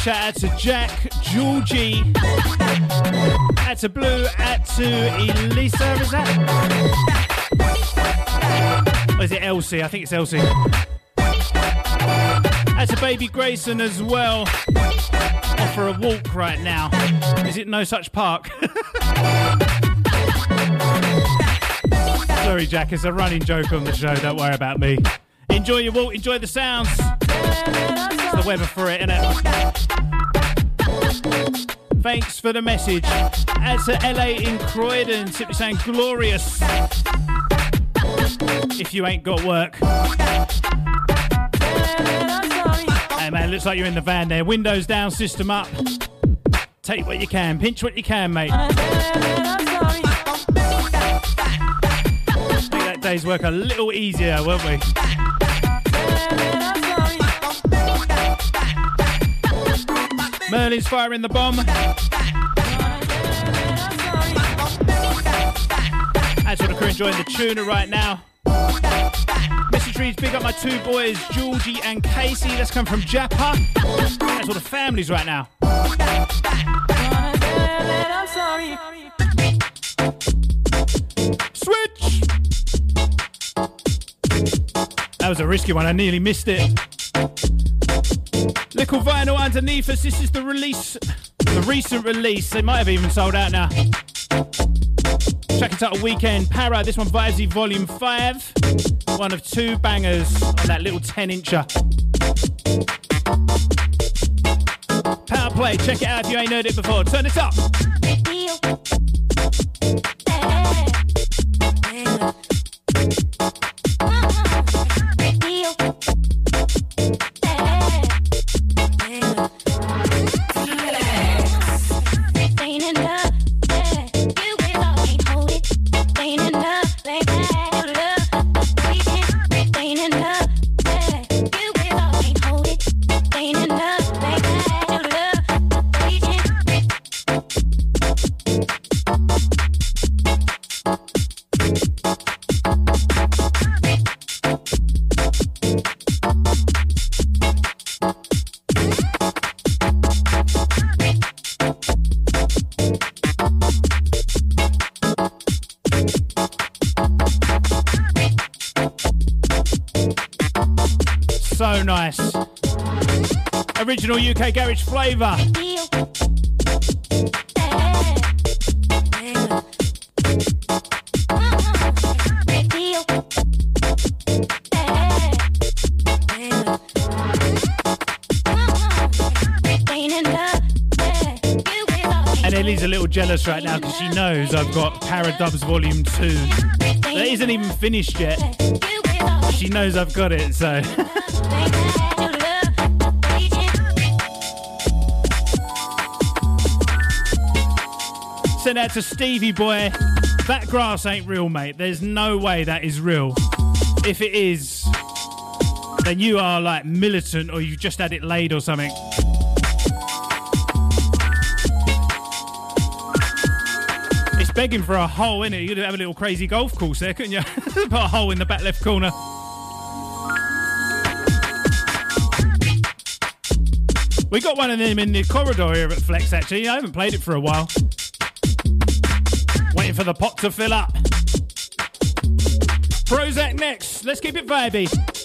Shout out to Jack, Georgie, out to Blue, out to Elisa, is that? Or is it Elsie? I think it's Elsie. Out to Baby Grayson as well. Off for a walk right now. Is it No Such Park? Sorry, Jack, it's a running joke on the show. Don't worry about me. Enjoy your walk, enjoy the sounds. It's the weather for it, innit? Thanks for the message. Out to LA in Croydon, simply saying glorious. If you ain't got work. Hey man, looks like you're in the van there. Windows down, system up. Take what you can, pinch what you can, mate. Make that day's work a little easier, won't we? Merlin's firing the bomb. As for the crew enjoying the tuna right now. Mr. Trees, big up my two boys, Georgie and Casey. That's come from Japa. That's all the families right now. Switch! That was a risky one. I nearly missed it. Little vinyl underneath us. This is the release, the recent release. They might have even sold out now. Track entitled Weekend Para. This one, Vibesy Volume 5. One of two bangers on that little 10 incher. Power play. Check it out if you ain't heard it before. Turn it up. Original UK garage flavour. And Ellie's a little jealous right now because she knows I've got Paradubs Volume 2. That isn't even finished yet. She knows I've got it, so. *laughs* Send out to Stevie Boy. That grass ain't real, mate. There's no way that is real. If it is, then you are like militant or you've just had it laid or something. It's begging for a hole, innit? You could have a little crazy golf course there, couldn't you? *laughs* Put a hole in the back left corner. We got one of them in the corridor here at Flex, actually. I haven't played it for a while. Waiting for the pot to fill up. Prozac next. Let's keep it vibey.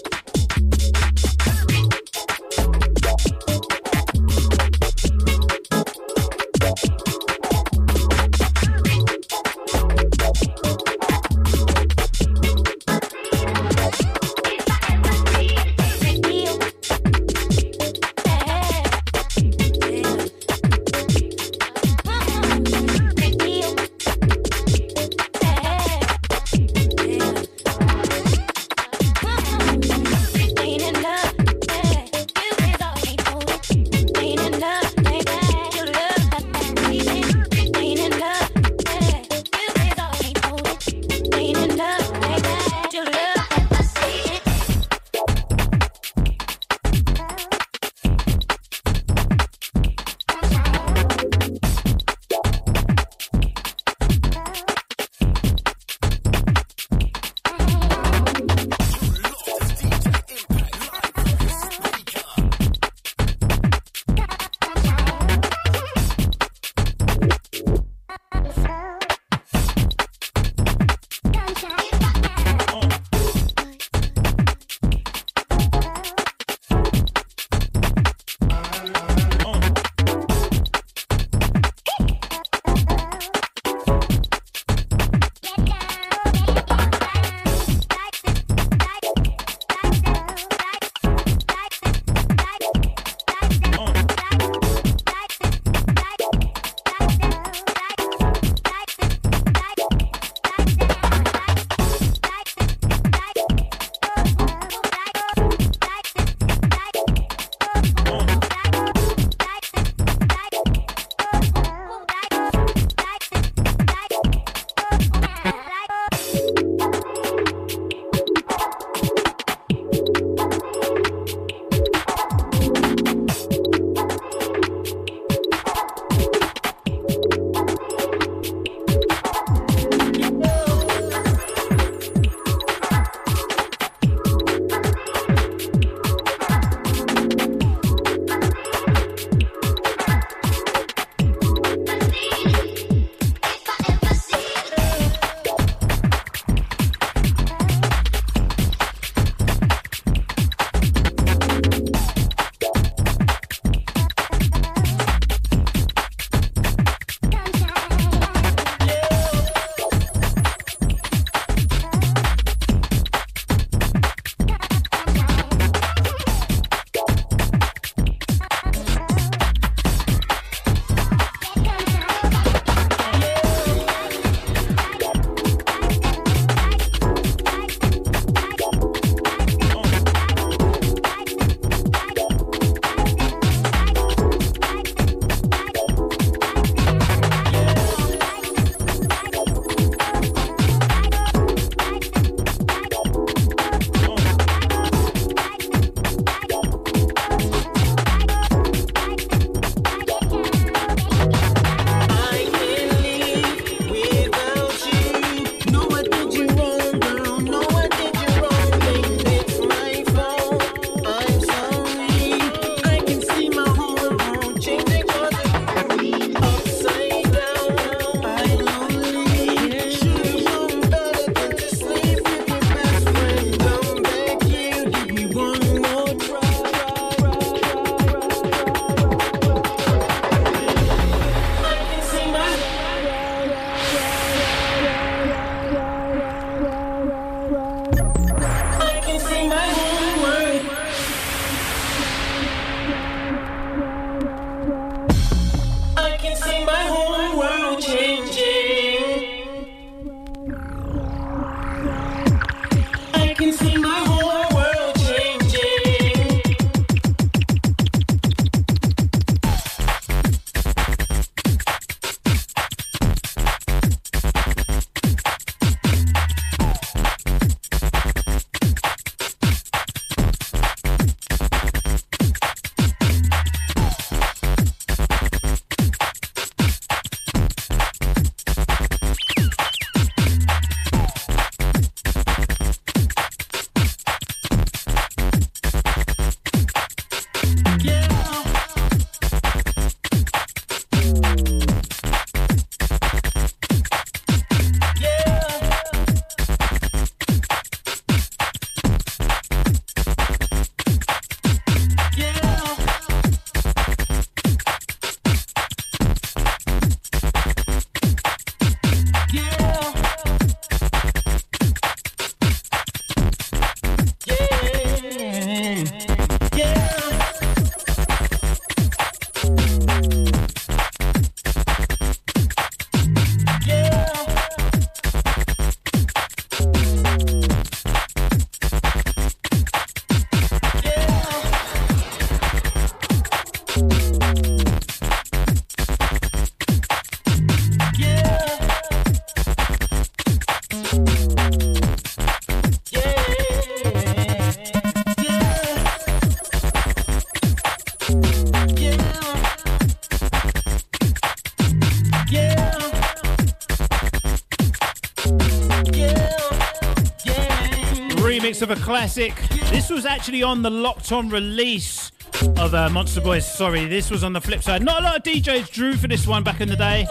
Of a classic. This was actually on the locked on release of uh, Monster Boys. Sorry, this was on the flip side. Not a lot of DJs drew for this one back in the day.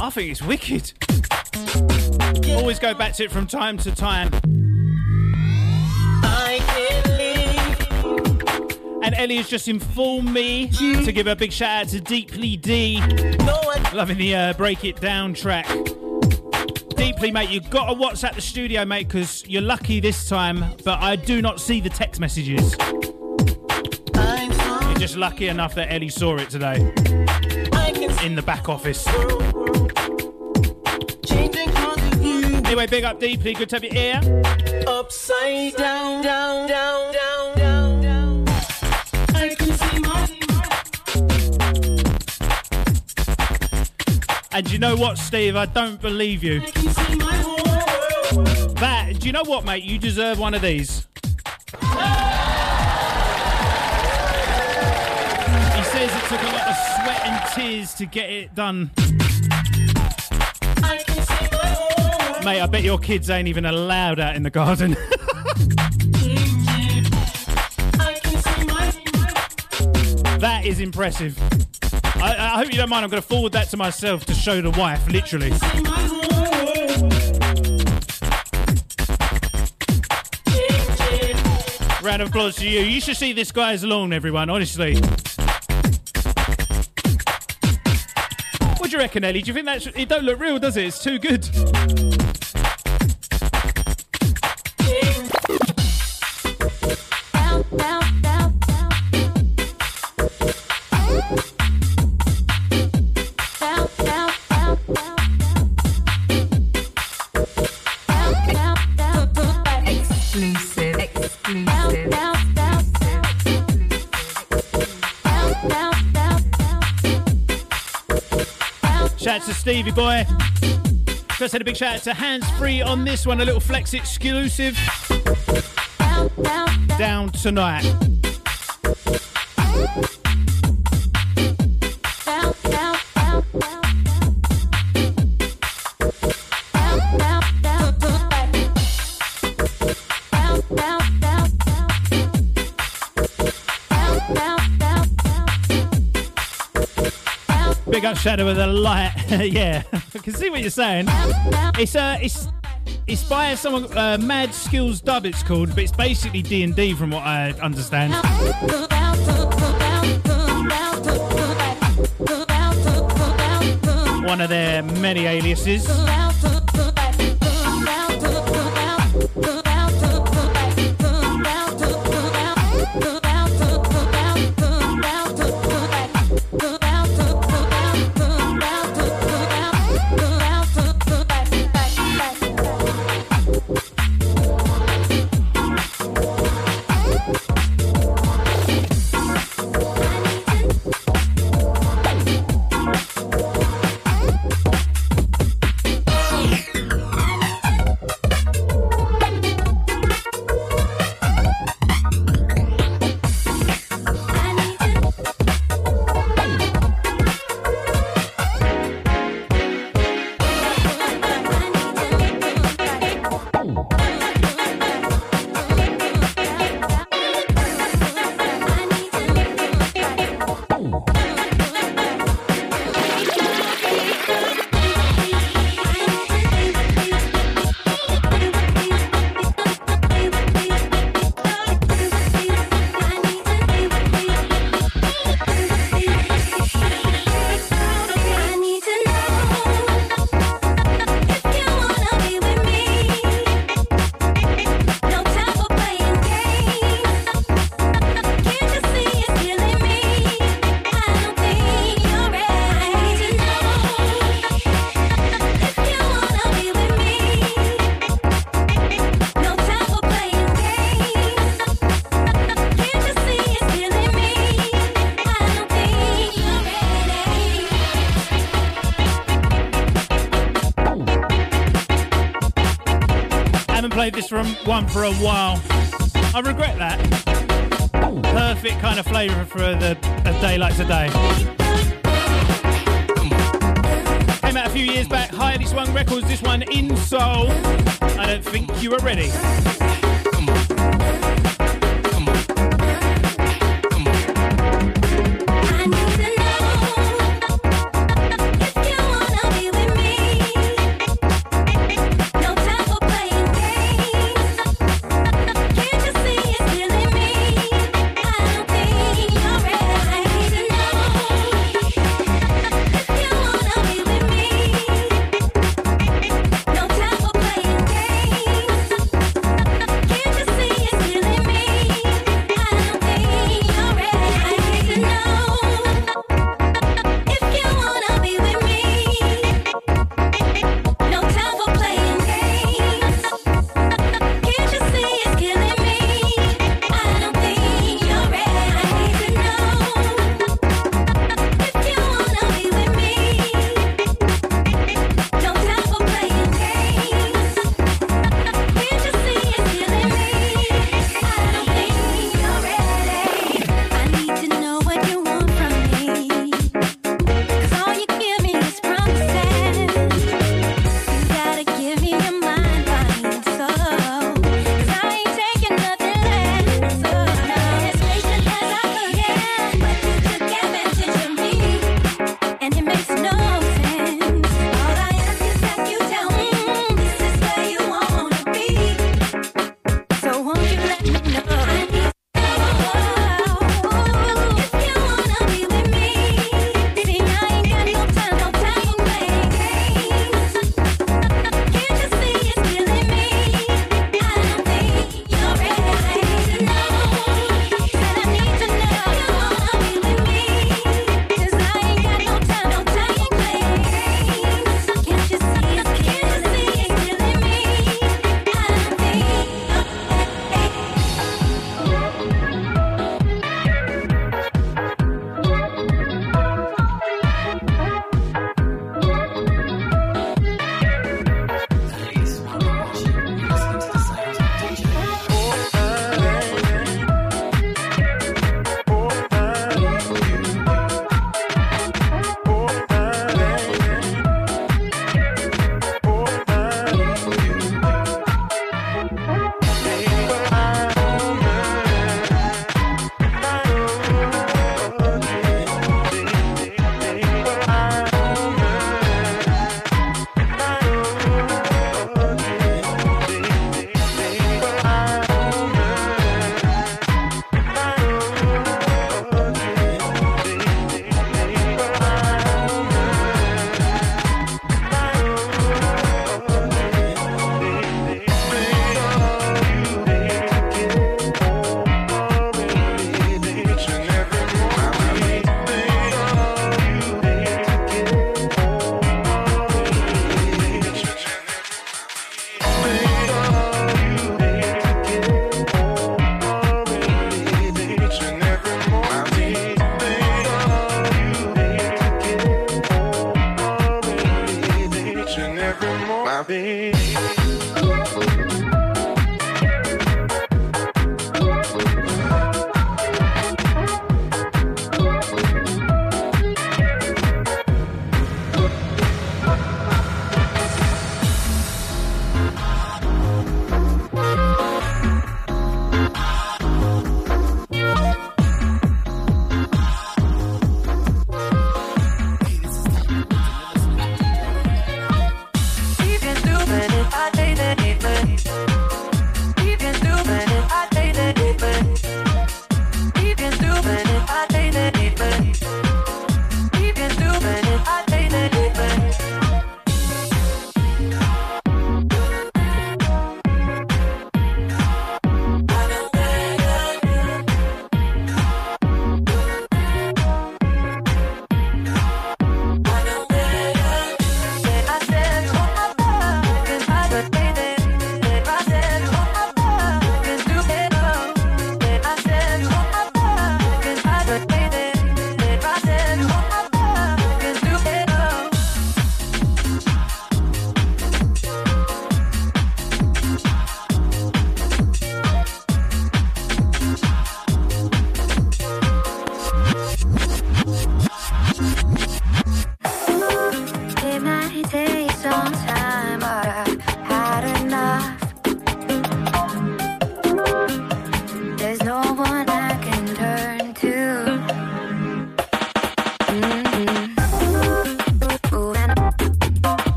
I think it's wicked. Always go back to it from time to time. And Ellie has just informed me to give a big shout out to Deeply D. Loving the uh, Break It Down track. Mate, you've got to WhatsApp the studio, mate, because you're lucky this time, but I do not see the text messages. You're just lucky enough that Ellie saw it today. In the back office. Anyway, big up Deeply, good to have you here. Upside down, down, down, down, know what, Steve? I don't believe you. That, do you know what, mate? You deserve one of these. He says it took a lot of sweat and tears to get it done. Mate, I bet your kids ain't even allowed out in the garden. *laughs* that is impressive. I, I hope you don't mind. I'm going to forward that to myself to show the wife, literally. Round of applause to you. You should see this guy's lawn, everyone, honestly. What do you reckon, Ellie? Do you think that's. It don't look real, does it? It's too good. Stevie Boy. First, had a big shout out to Hands Free on this one, a little flex exclusive. Down tonight. Big up Shadow with a light. *laughs* yeah, *laughs* I can see what you're saying. It's uh, it's it's by someone uh, Mad Skills Dub. It's called, but it's basically D and D from what I understand. One of their many aliases. Played this one for a while. I regret that. Perfect kind of flavour for the, a day like today. Came out a few years back, Highly Sprung records. This one Insole. I don't think you are ready.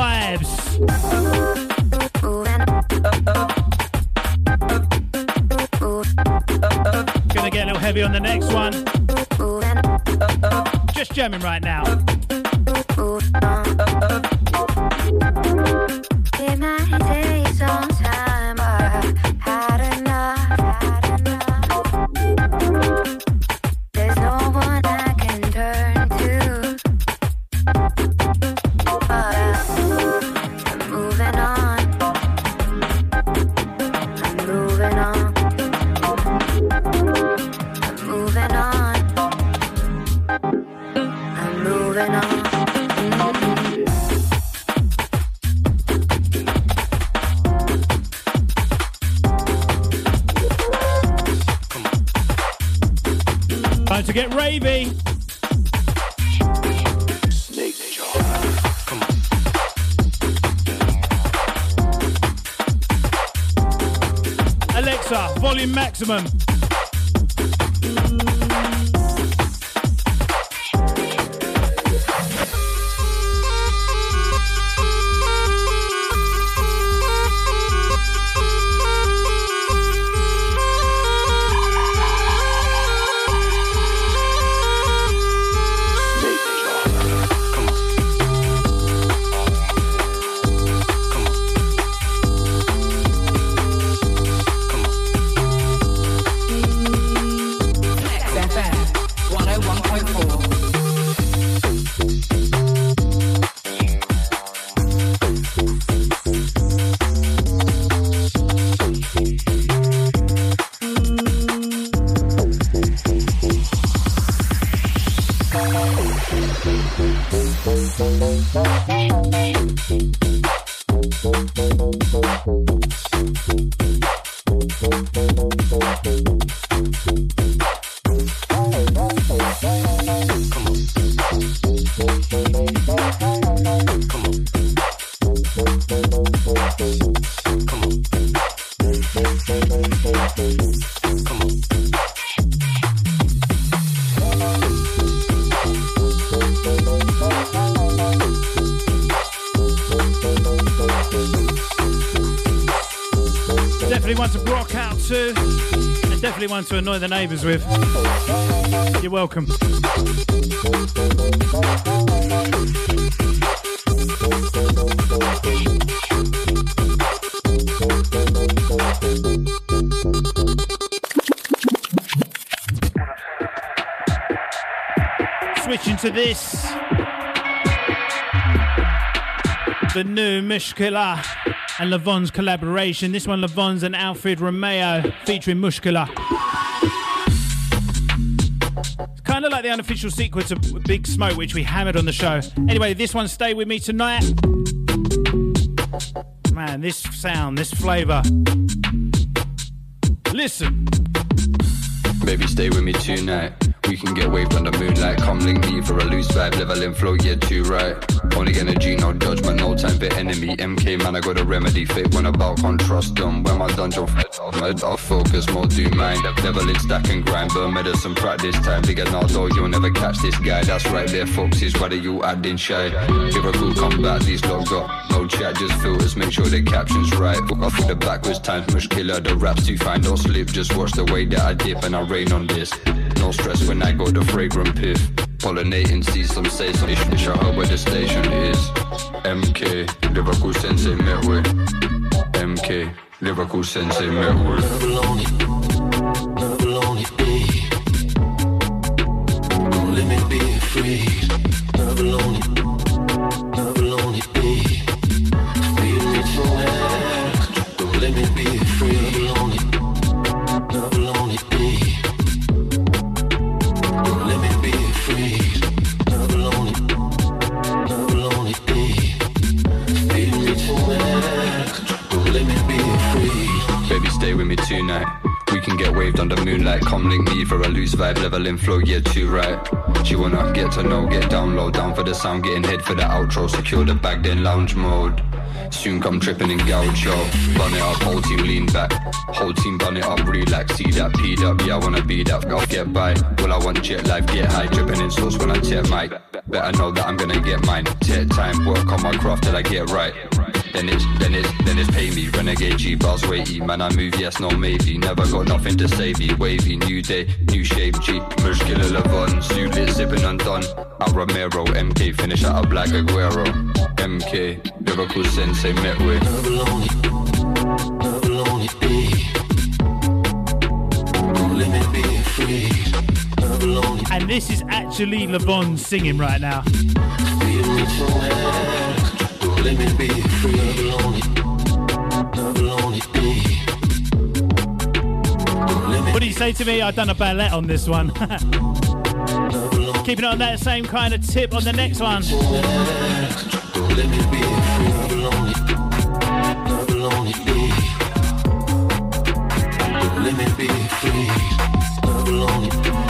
Vibes. Gonna get a little heavy on the next one. Just jamming right now. One to annoy the neighbours with. You're welcome. Switching to this. The new Mushkila and Lavon's collaboration. This one, Lavon's and Alfred Romeo featuring Mushkila. Unofficial sequel to Big Smoke, which we hammered on the show. Anyway, this one, Stay With Me Tonight. Man, this sound, this flavour. Listen. Baby, stay with me tonight. We can get waved under moonlight. Come link me for a loose vibe, level in flow, yeah, too right. Only energy, no judgment, no time for enemy. MK man, I got a remedy. Fake when about can't trust them. When my dungeon mad off focus, more do mind. Level in stack and grind, but medicine practice time. Now, though, you'll never catch this guy. That's right there, folks. Is why you acting shy. Lyrical combat, these lot got no chat, just filters. Make sure the caption's right. Off with the backwards times, Mushkila. The raps too fine, don't slip. Just watch the way that I dip and I rain on this. No stress when I go the fragrant piff. Pollinating, see some say some ish. Wish I where the station is. MK, Liverpool Sensei met with. MK, Liverpool Sensei met waved under moonlight. Come link me for a loose vibe, level in flow, yeah, too right. She wanna get to know, get down low, down for the sound, getting head for the outro. Secure the bag, then lounge mode. Soon come tripping in gaucho. Bun it up, whole team lean back. Whole team bun it up, relax. See that peed up, yeah, I wanna be that. I'll get by. Well, I want jet life, get high. Dripping in sauce when I tip mic. Better know that I'm gonna get mine. Take time, work on my craft till I get right. Then it's, then it's, then it's pay me. Renegade G bars weighty. Man, I move, yes, no, maybe. Never got nothing to save me. Wavy, new day, new shape G. Killer Levon. Suit sipping undone. Al Romero, MK, finish out a black Aguero. MK, Liverpool Sensei met with. Never lonely. Don't. And this is actually Levon singing right now. What do you say to me? I've done a ballet on this one. *laughs* Keeping on that same kind of tip on the next one. Let me be free. Never lonely.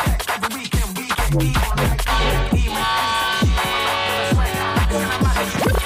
Like me, like me, like me.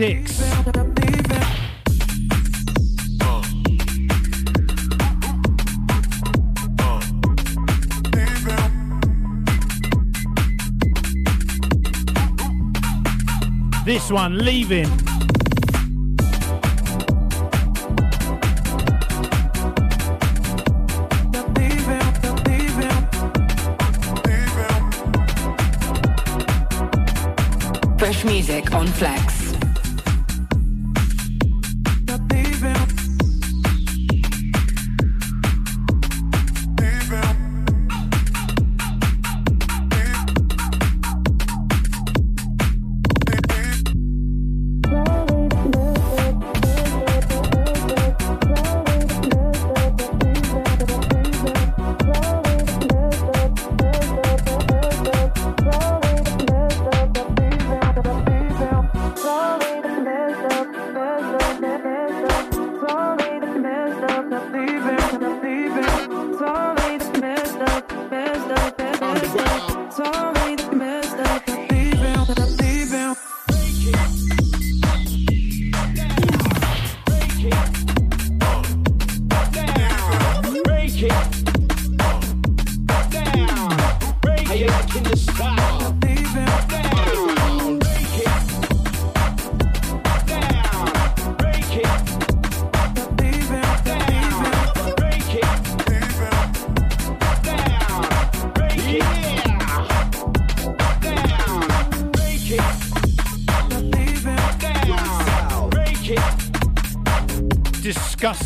politics.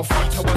off.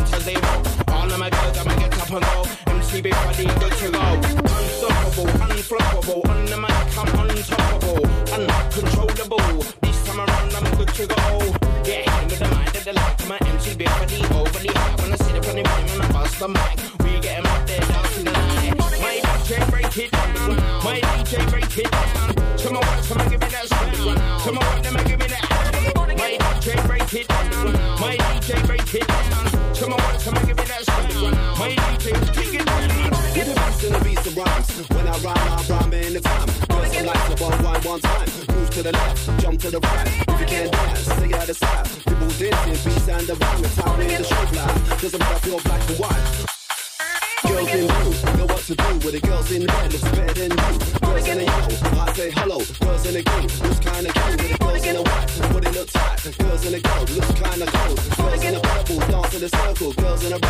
On time. Move to the left, jump to the right. If you can't dance, stay out of sight. People dancing, beats and the rhyme. It's how in the show line. Doesn't matter if you're black or white. Girls in blue know what to do with the girls in red. Looks better than you. Girls in the yellow, I say hello. Girls in the green, looks kinda cool. With the girls in the white, what it looks tight. Girls in the gold, looks kinda cold. Girls in the purple, dance in a circle. Girls in the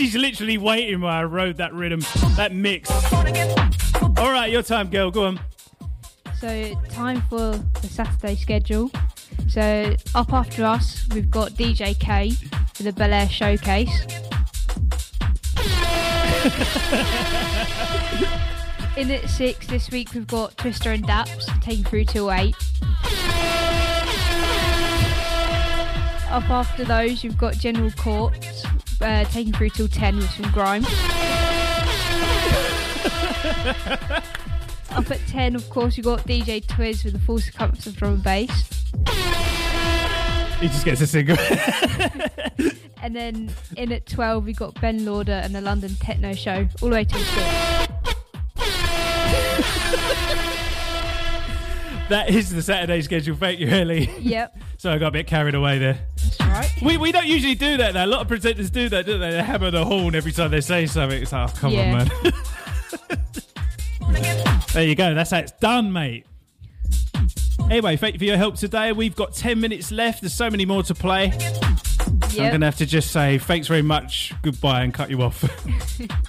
She's literally waiting while I rode that rhythm, that mix. All right, your time, girl. Go on. So, time for the Saturday schedule. So, up after us, we've got DJ K for the Bel Air Showcase. *laughs* In at six this week, we've got Twister and Daps taking through till eight. Up after those, you've got General Courts uh, taking through till ten with some grime. *laughs* Up at 10, of course, you got DJ Twiz with the full circumference of drum and bass. He just gets a single. *laughs* And then in at 12, we got Ben Lauder and the London Techno Show, all the way till 6. *laughs* that is the Saturday schedule. Thank you, Ellie. Yep. So I got a bit carried away there. That's right. We, we don't usually do that though. A lot of presenters do that, don't they? They hammer the horn every time they say something. It's like, oh, come Yeah. *laughs* on, man. there you go. That's how it's done, mate. Anyway, thank you for your help today. We've got 10 minutes left. There's so many more to play. I'm going to have to just say thanks very much, goodbye, and cut you off.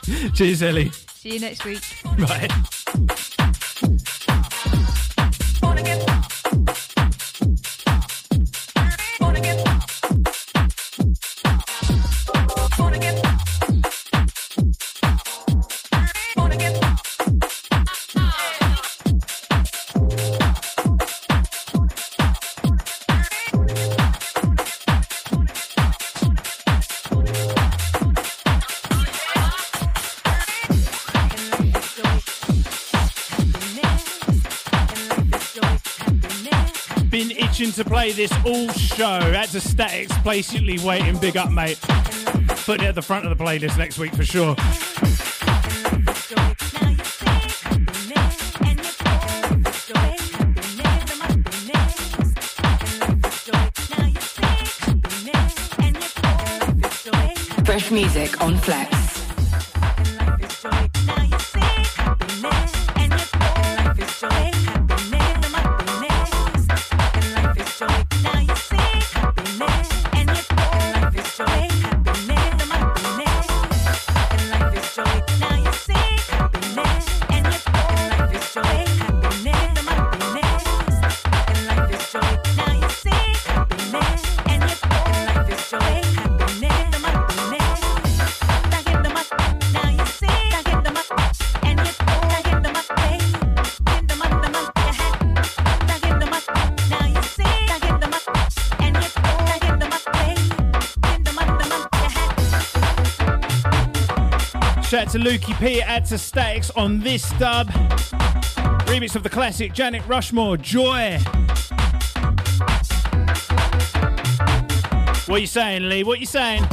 *laughs* Cheers, Ellie. See you next week. Right. Play this all show. That's a statics patiently waiting. Big up, mate. Putting it at the front of the playlist next week for sure. Fresh music on Flex. To Lukey P. Add to statics on this dub. Remix of the classic Janet Rushmore, Joy. What are you saying, Lee? What are you saying?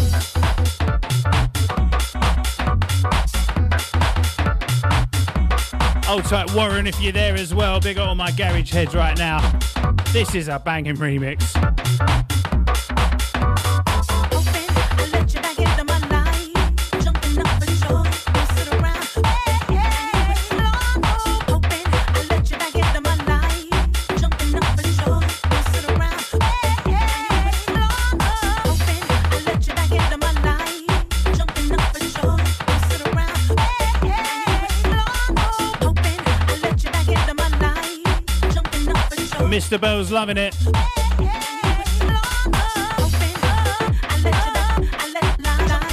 Old tight, Warren, if you're there as well. Big up my garage heads right now. This is a banging remix. Mr. Bell's loving it.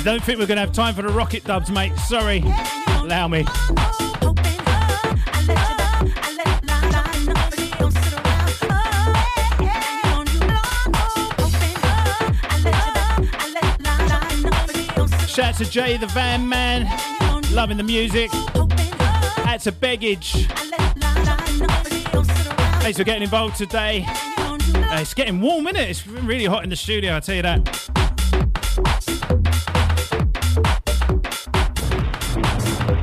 Don't think we're going to have time for the rocket dubs, mate. Sorry. Allow me. Shout out to Jay the Van Man. Loving the music. Out to Beggage. Thanks for getting involved today. Uh, it's getting warm, isn't it? It's really hot in the studio, I'll tell you that.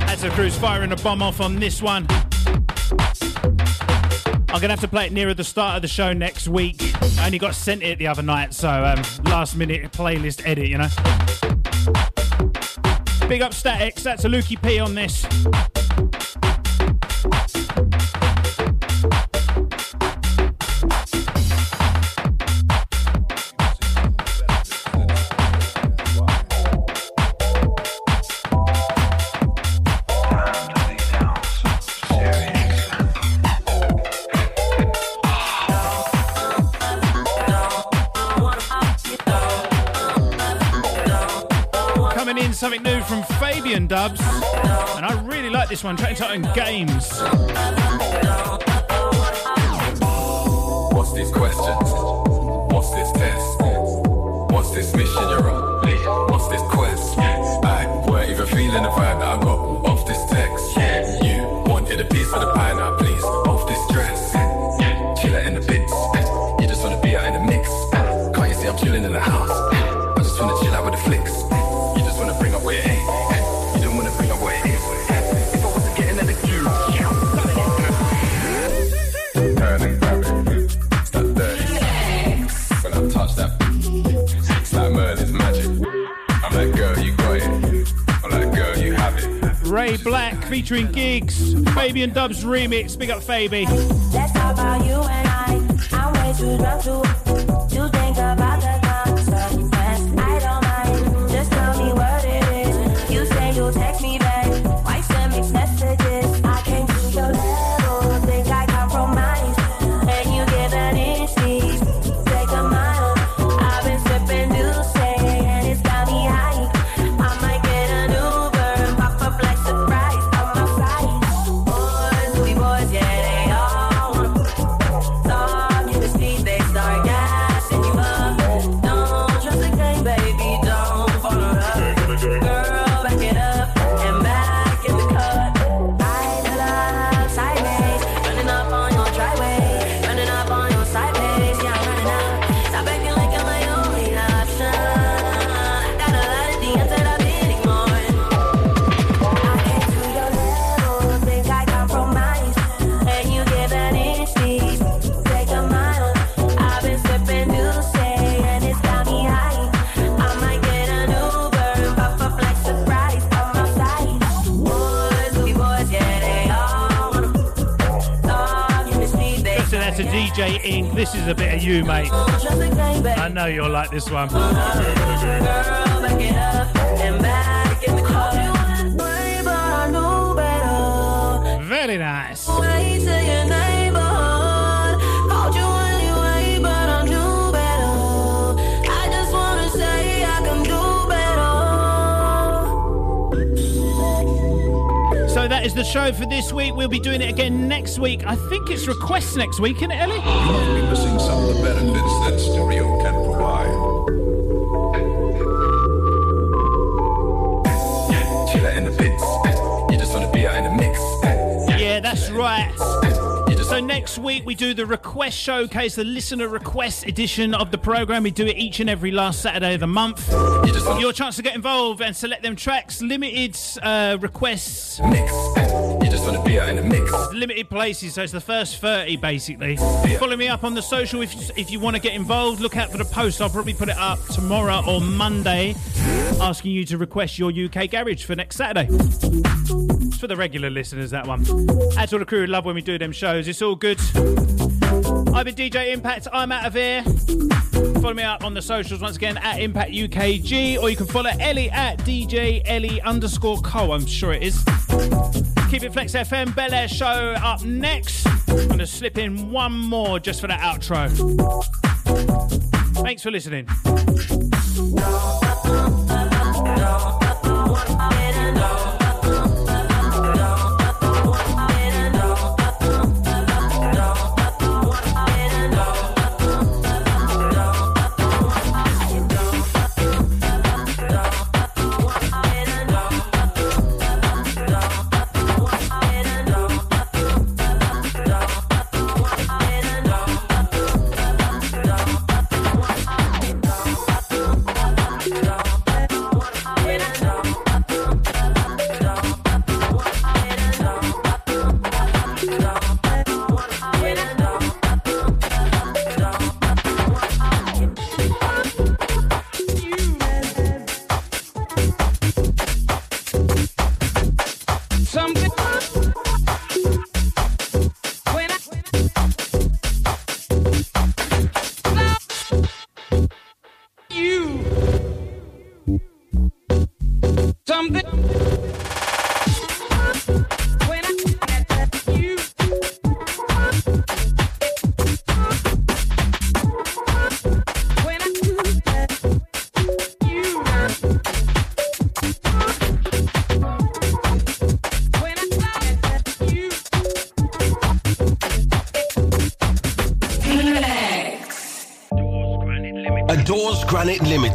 That's a cruise firing a bomb off on this one. I'm gonna have to play it nearer the start of the show next week. I only got sent it the other night, so um, last minute playlist edit, you know. Big up Statics, that's a Lukey P on this. Fabian Dubs, and I really like this one. Track entitled Games. What's these questions? What's this test? What's this mission you're on? What's this quest? I weren't even feeling the vibe that I got off this text. You wanted a piece of the pie featuring Gigs, Fabian Dubs remix. Big up Fabi. This is a bit of you, mate. I know you'll like this one. That is the show for this week. We'll be doing it again next week. I think it's requests next week, isn't it, Ellie? You must be missing some of the benefits that stereo can provide. Chill out in the bits. You just wanna be out in the mix. Yeah, that's right. Next week we do the request showcase, the listener request edition of the program. We do it each and every last Saturday of the month. Your chance to get involved and select them tracks, limited uh, requests. You just wanna be out in the mix. Limited places, so it's the first 30 basically. Follow me up on the social if you, if you want to get involved. Look out for the post. I'll probably put it up tomorrow or Monday asking you to request your UK garage for next Saturday. For the regular listeners, that one. That's all the crew love when we do them shows. It's all good. I've been DJ Impact. I'm out of here. Follow me up on the socials once again at Impact UKG, or you can follow Ellie at DJ Ellie underscore co. I'm sure it is. Keep it Flex FM Bel Air show up next. I'm going to slip in one more just for that outro. Thanks for listening.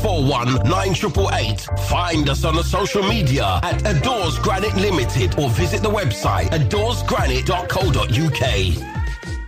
641 9888. Find us on the social media at Adores Granite Limited or visit the website adoresgranite.co.uk.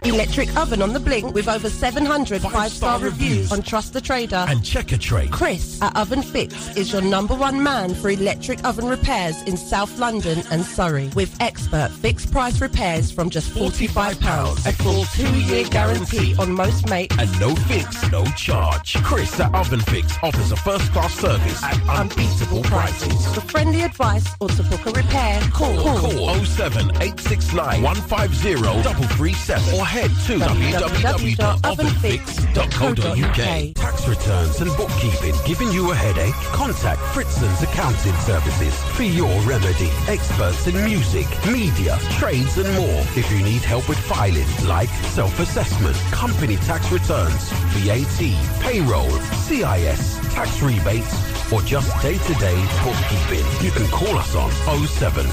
Electric oven on the blink with over 700 five-star reviews on Trust the Trader. And Checkatrade. Chris at Oven Fix is your number one man for electric oven repairs in South London and Surrey. With expert fixed price repairs from just £45. A full two-year guarantee on most makes. And no fix, no charge. Chris at Oven Fix offers a first-class service at unbeatable prices. For friendly advice or to book a repair, call, Call 07 869 150 337 or head to www.ovenfix.co.uk. Tax returns and bookkeeping giving you a headache? Contact Fritzon's Accounting Services for your remedy. Experts in music, media, trades and more. If you need help with filing, like self-assessment, company tax returns, VAT, payroll, CIS, tax rebates, or just day-to-day bookkeeping, you can call us on 07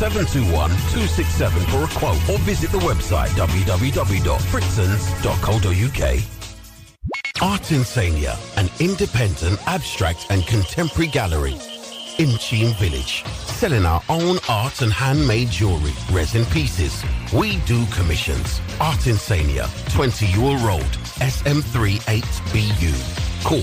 948 721 267 for a quote or visit the website www.fritzons.co.uk. Art Insania, an independent abstract and contemporary gallery in Cheam Village, selling our own art and handmade jewelry, resin pieces. We do commissions. Art Insania, 20 Ewell Road, SM38BU. Call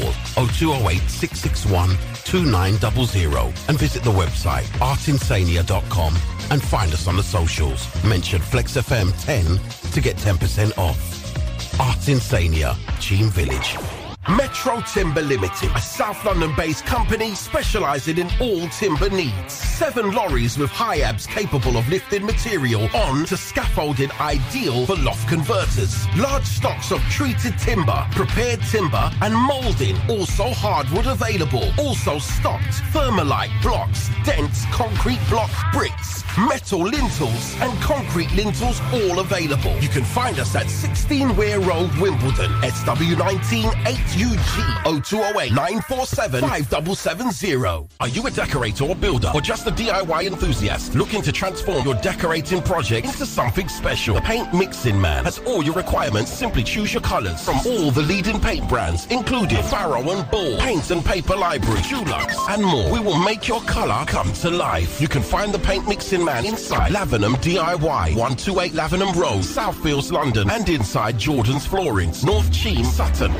0208 661 2900 and visit the website artinsania.com and find us on the socials. Mention FlexFM 10 to get 10% off. Art Insania, Cheam Village. Metro Timber Limited, a South London-based company specializing in all timber needs. Seven lorries with HIABs capable of lifting material on to scaffolding ideal for loft converters. Large stocks of treated timber, prepared timber, and molding. Also hardwood available. Also stocked thermalite blocks, dense concrete block bricks, metal lintels, and concrete lintels all available. You can find us at 16 Weir Road, Wimbledon, SW19 8UG 0208 947 5770. Are you a decorator or builder or just a DIY enthusiast looking to transform your decorating project into something special? The Paint Mixing Man has all your requirements. Simply choose your colors from all the leading paint brands, including Farrow and Ball, Paints and Paper Library, Dulux, and more. We will make your color come to life. You can find the Paint Mixing Man inside Lavenham DIY, 128 Lavenham Road, Southfields, London, and inside Jordan's Floorings, North Cheam, Sutton.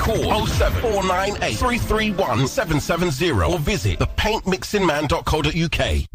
Call 07498 331 770 or visit thepaintmixingman.co.uk.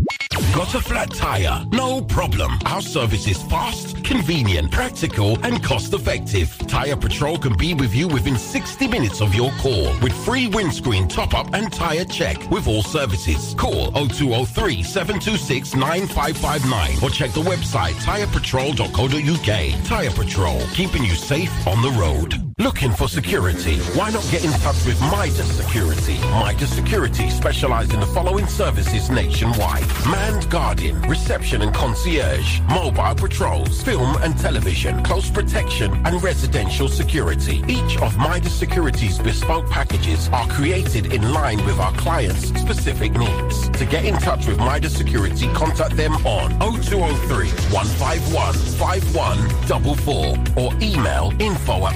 Got a flat tire? No problem. Our service is fast, convenient, practical, and cost effective. Tire Patrol can be with you within 60 minutes of your call with free windscreen top up and tire check with all services. Call 0203 726 9559 or check the website tirepatrol.co.uk. Tire Patrol, keeping you safe on the road. Looking for security? Why not get in touch with Midas Security? Midas Security specialize in the following services nationwide. Manned guarding, reception and concierge, mobile patrols, film and television, close protection and residential security. Each of Midas Security's bespoke packages are created in line with our clients' specific needs. To get in touch with Midas Security, contact them on 0203 151 5144 or email info at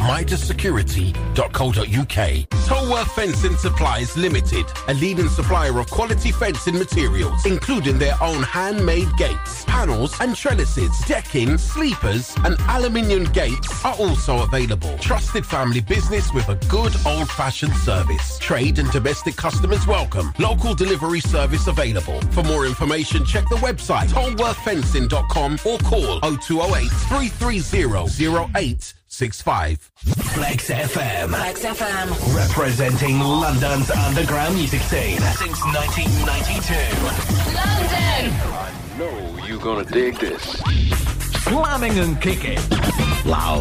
midassecurity.co.uk. Tolworth Fencing Supplies Limited, a leading supplier of quality fencing materials, including their own handmade gates, panels and trellises, decking, sleepers and aluminium gates are also available. Trusted family business with a good old-fashioned service. Trade and domestic customers welcome. Local delivery service available. For more information, check the website tolworthfencing.com or call 0208 330 0865. Flex FM. Flex FM. Representing London's underground music scene since 1992. London. I know you're gonna dig this. Slamming and kicking. Loud.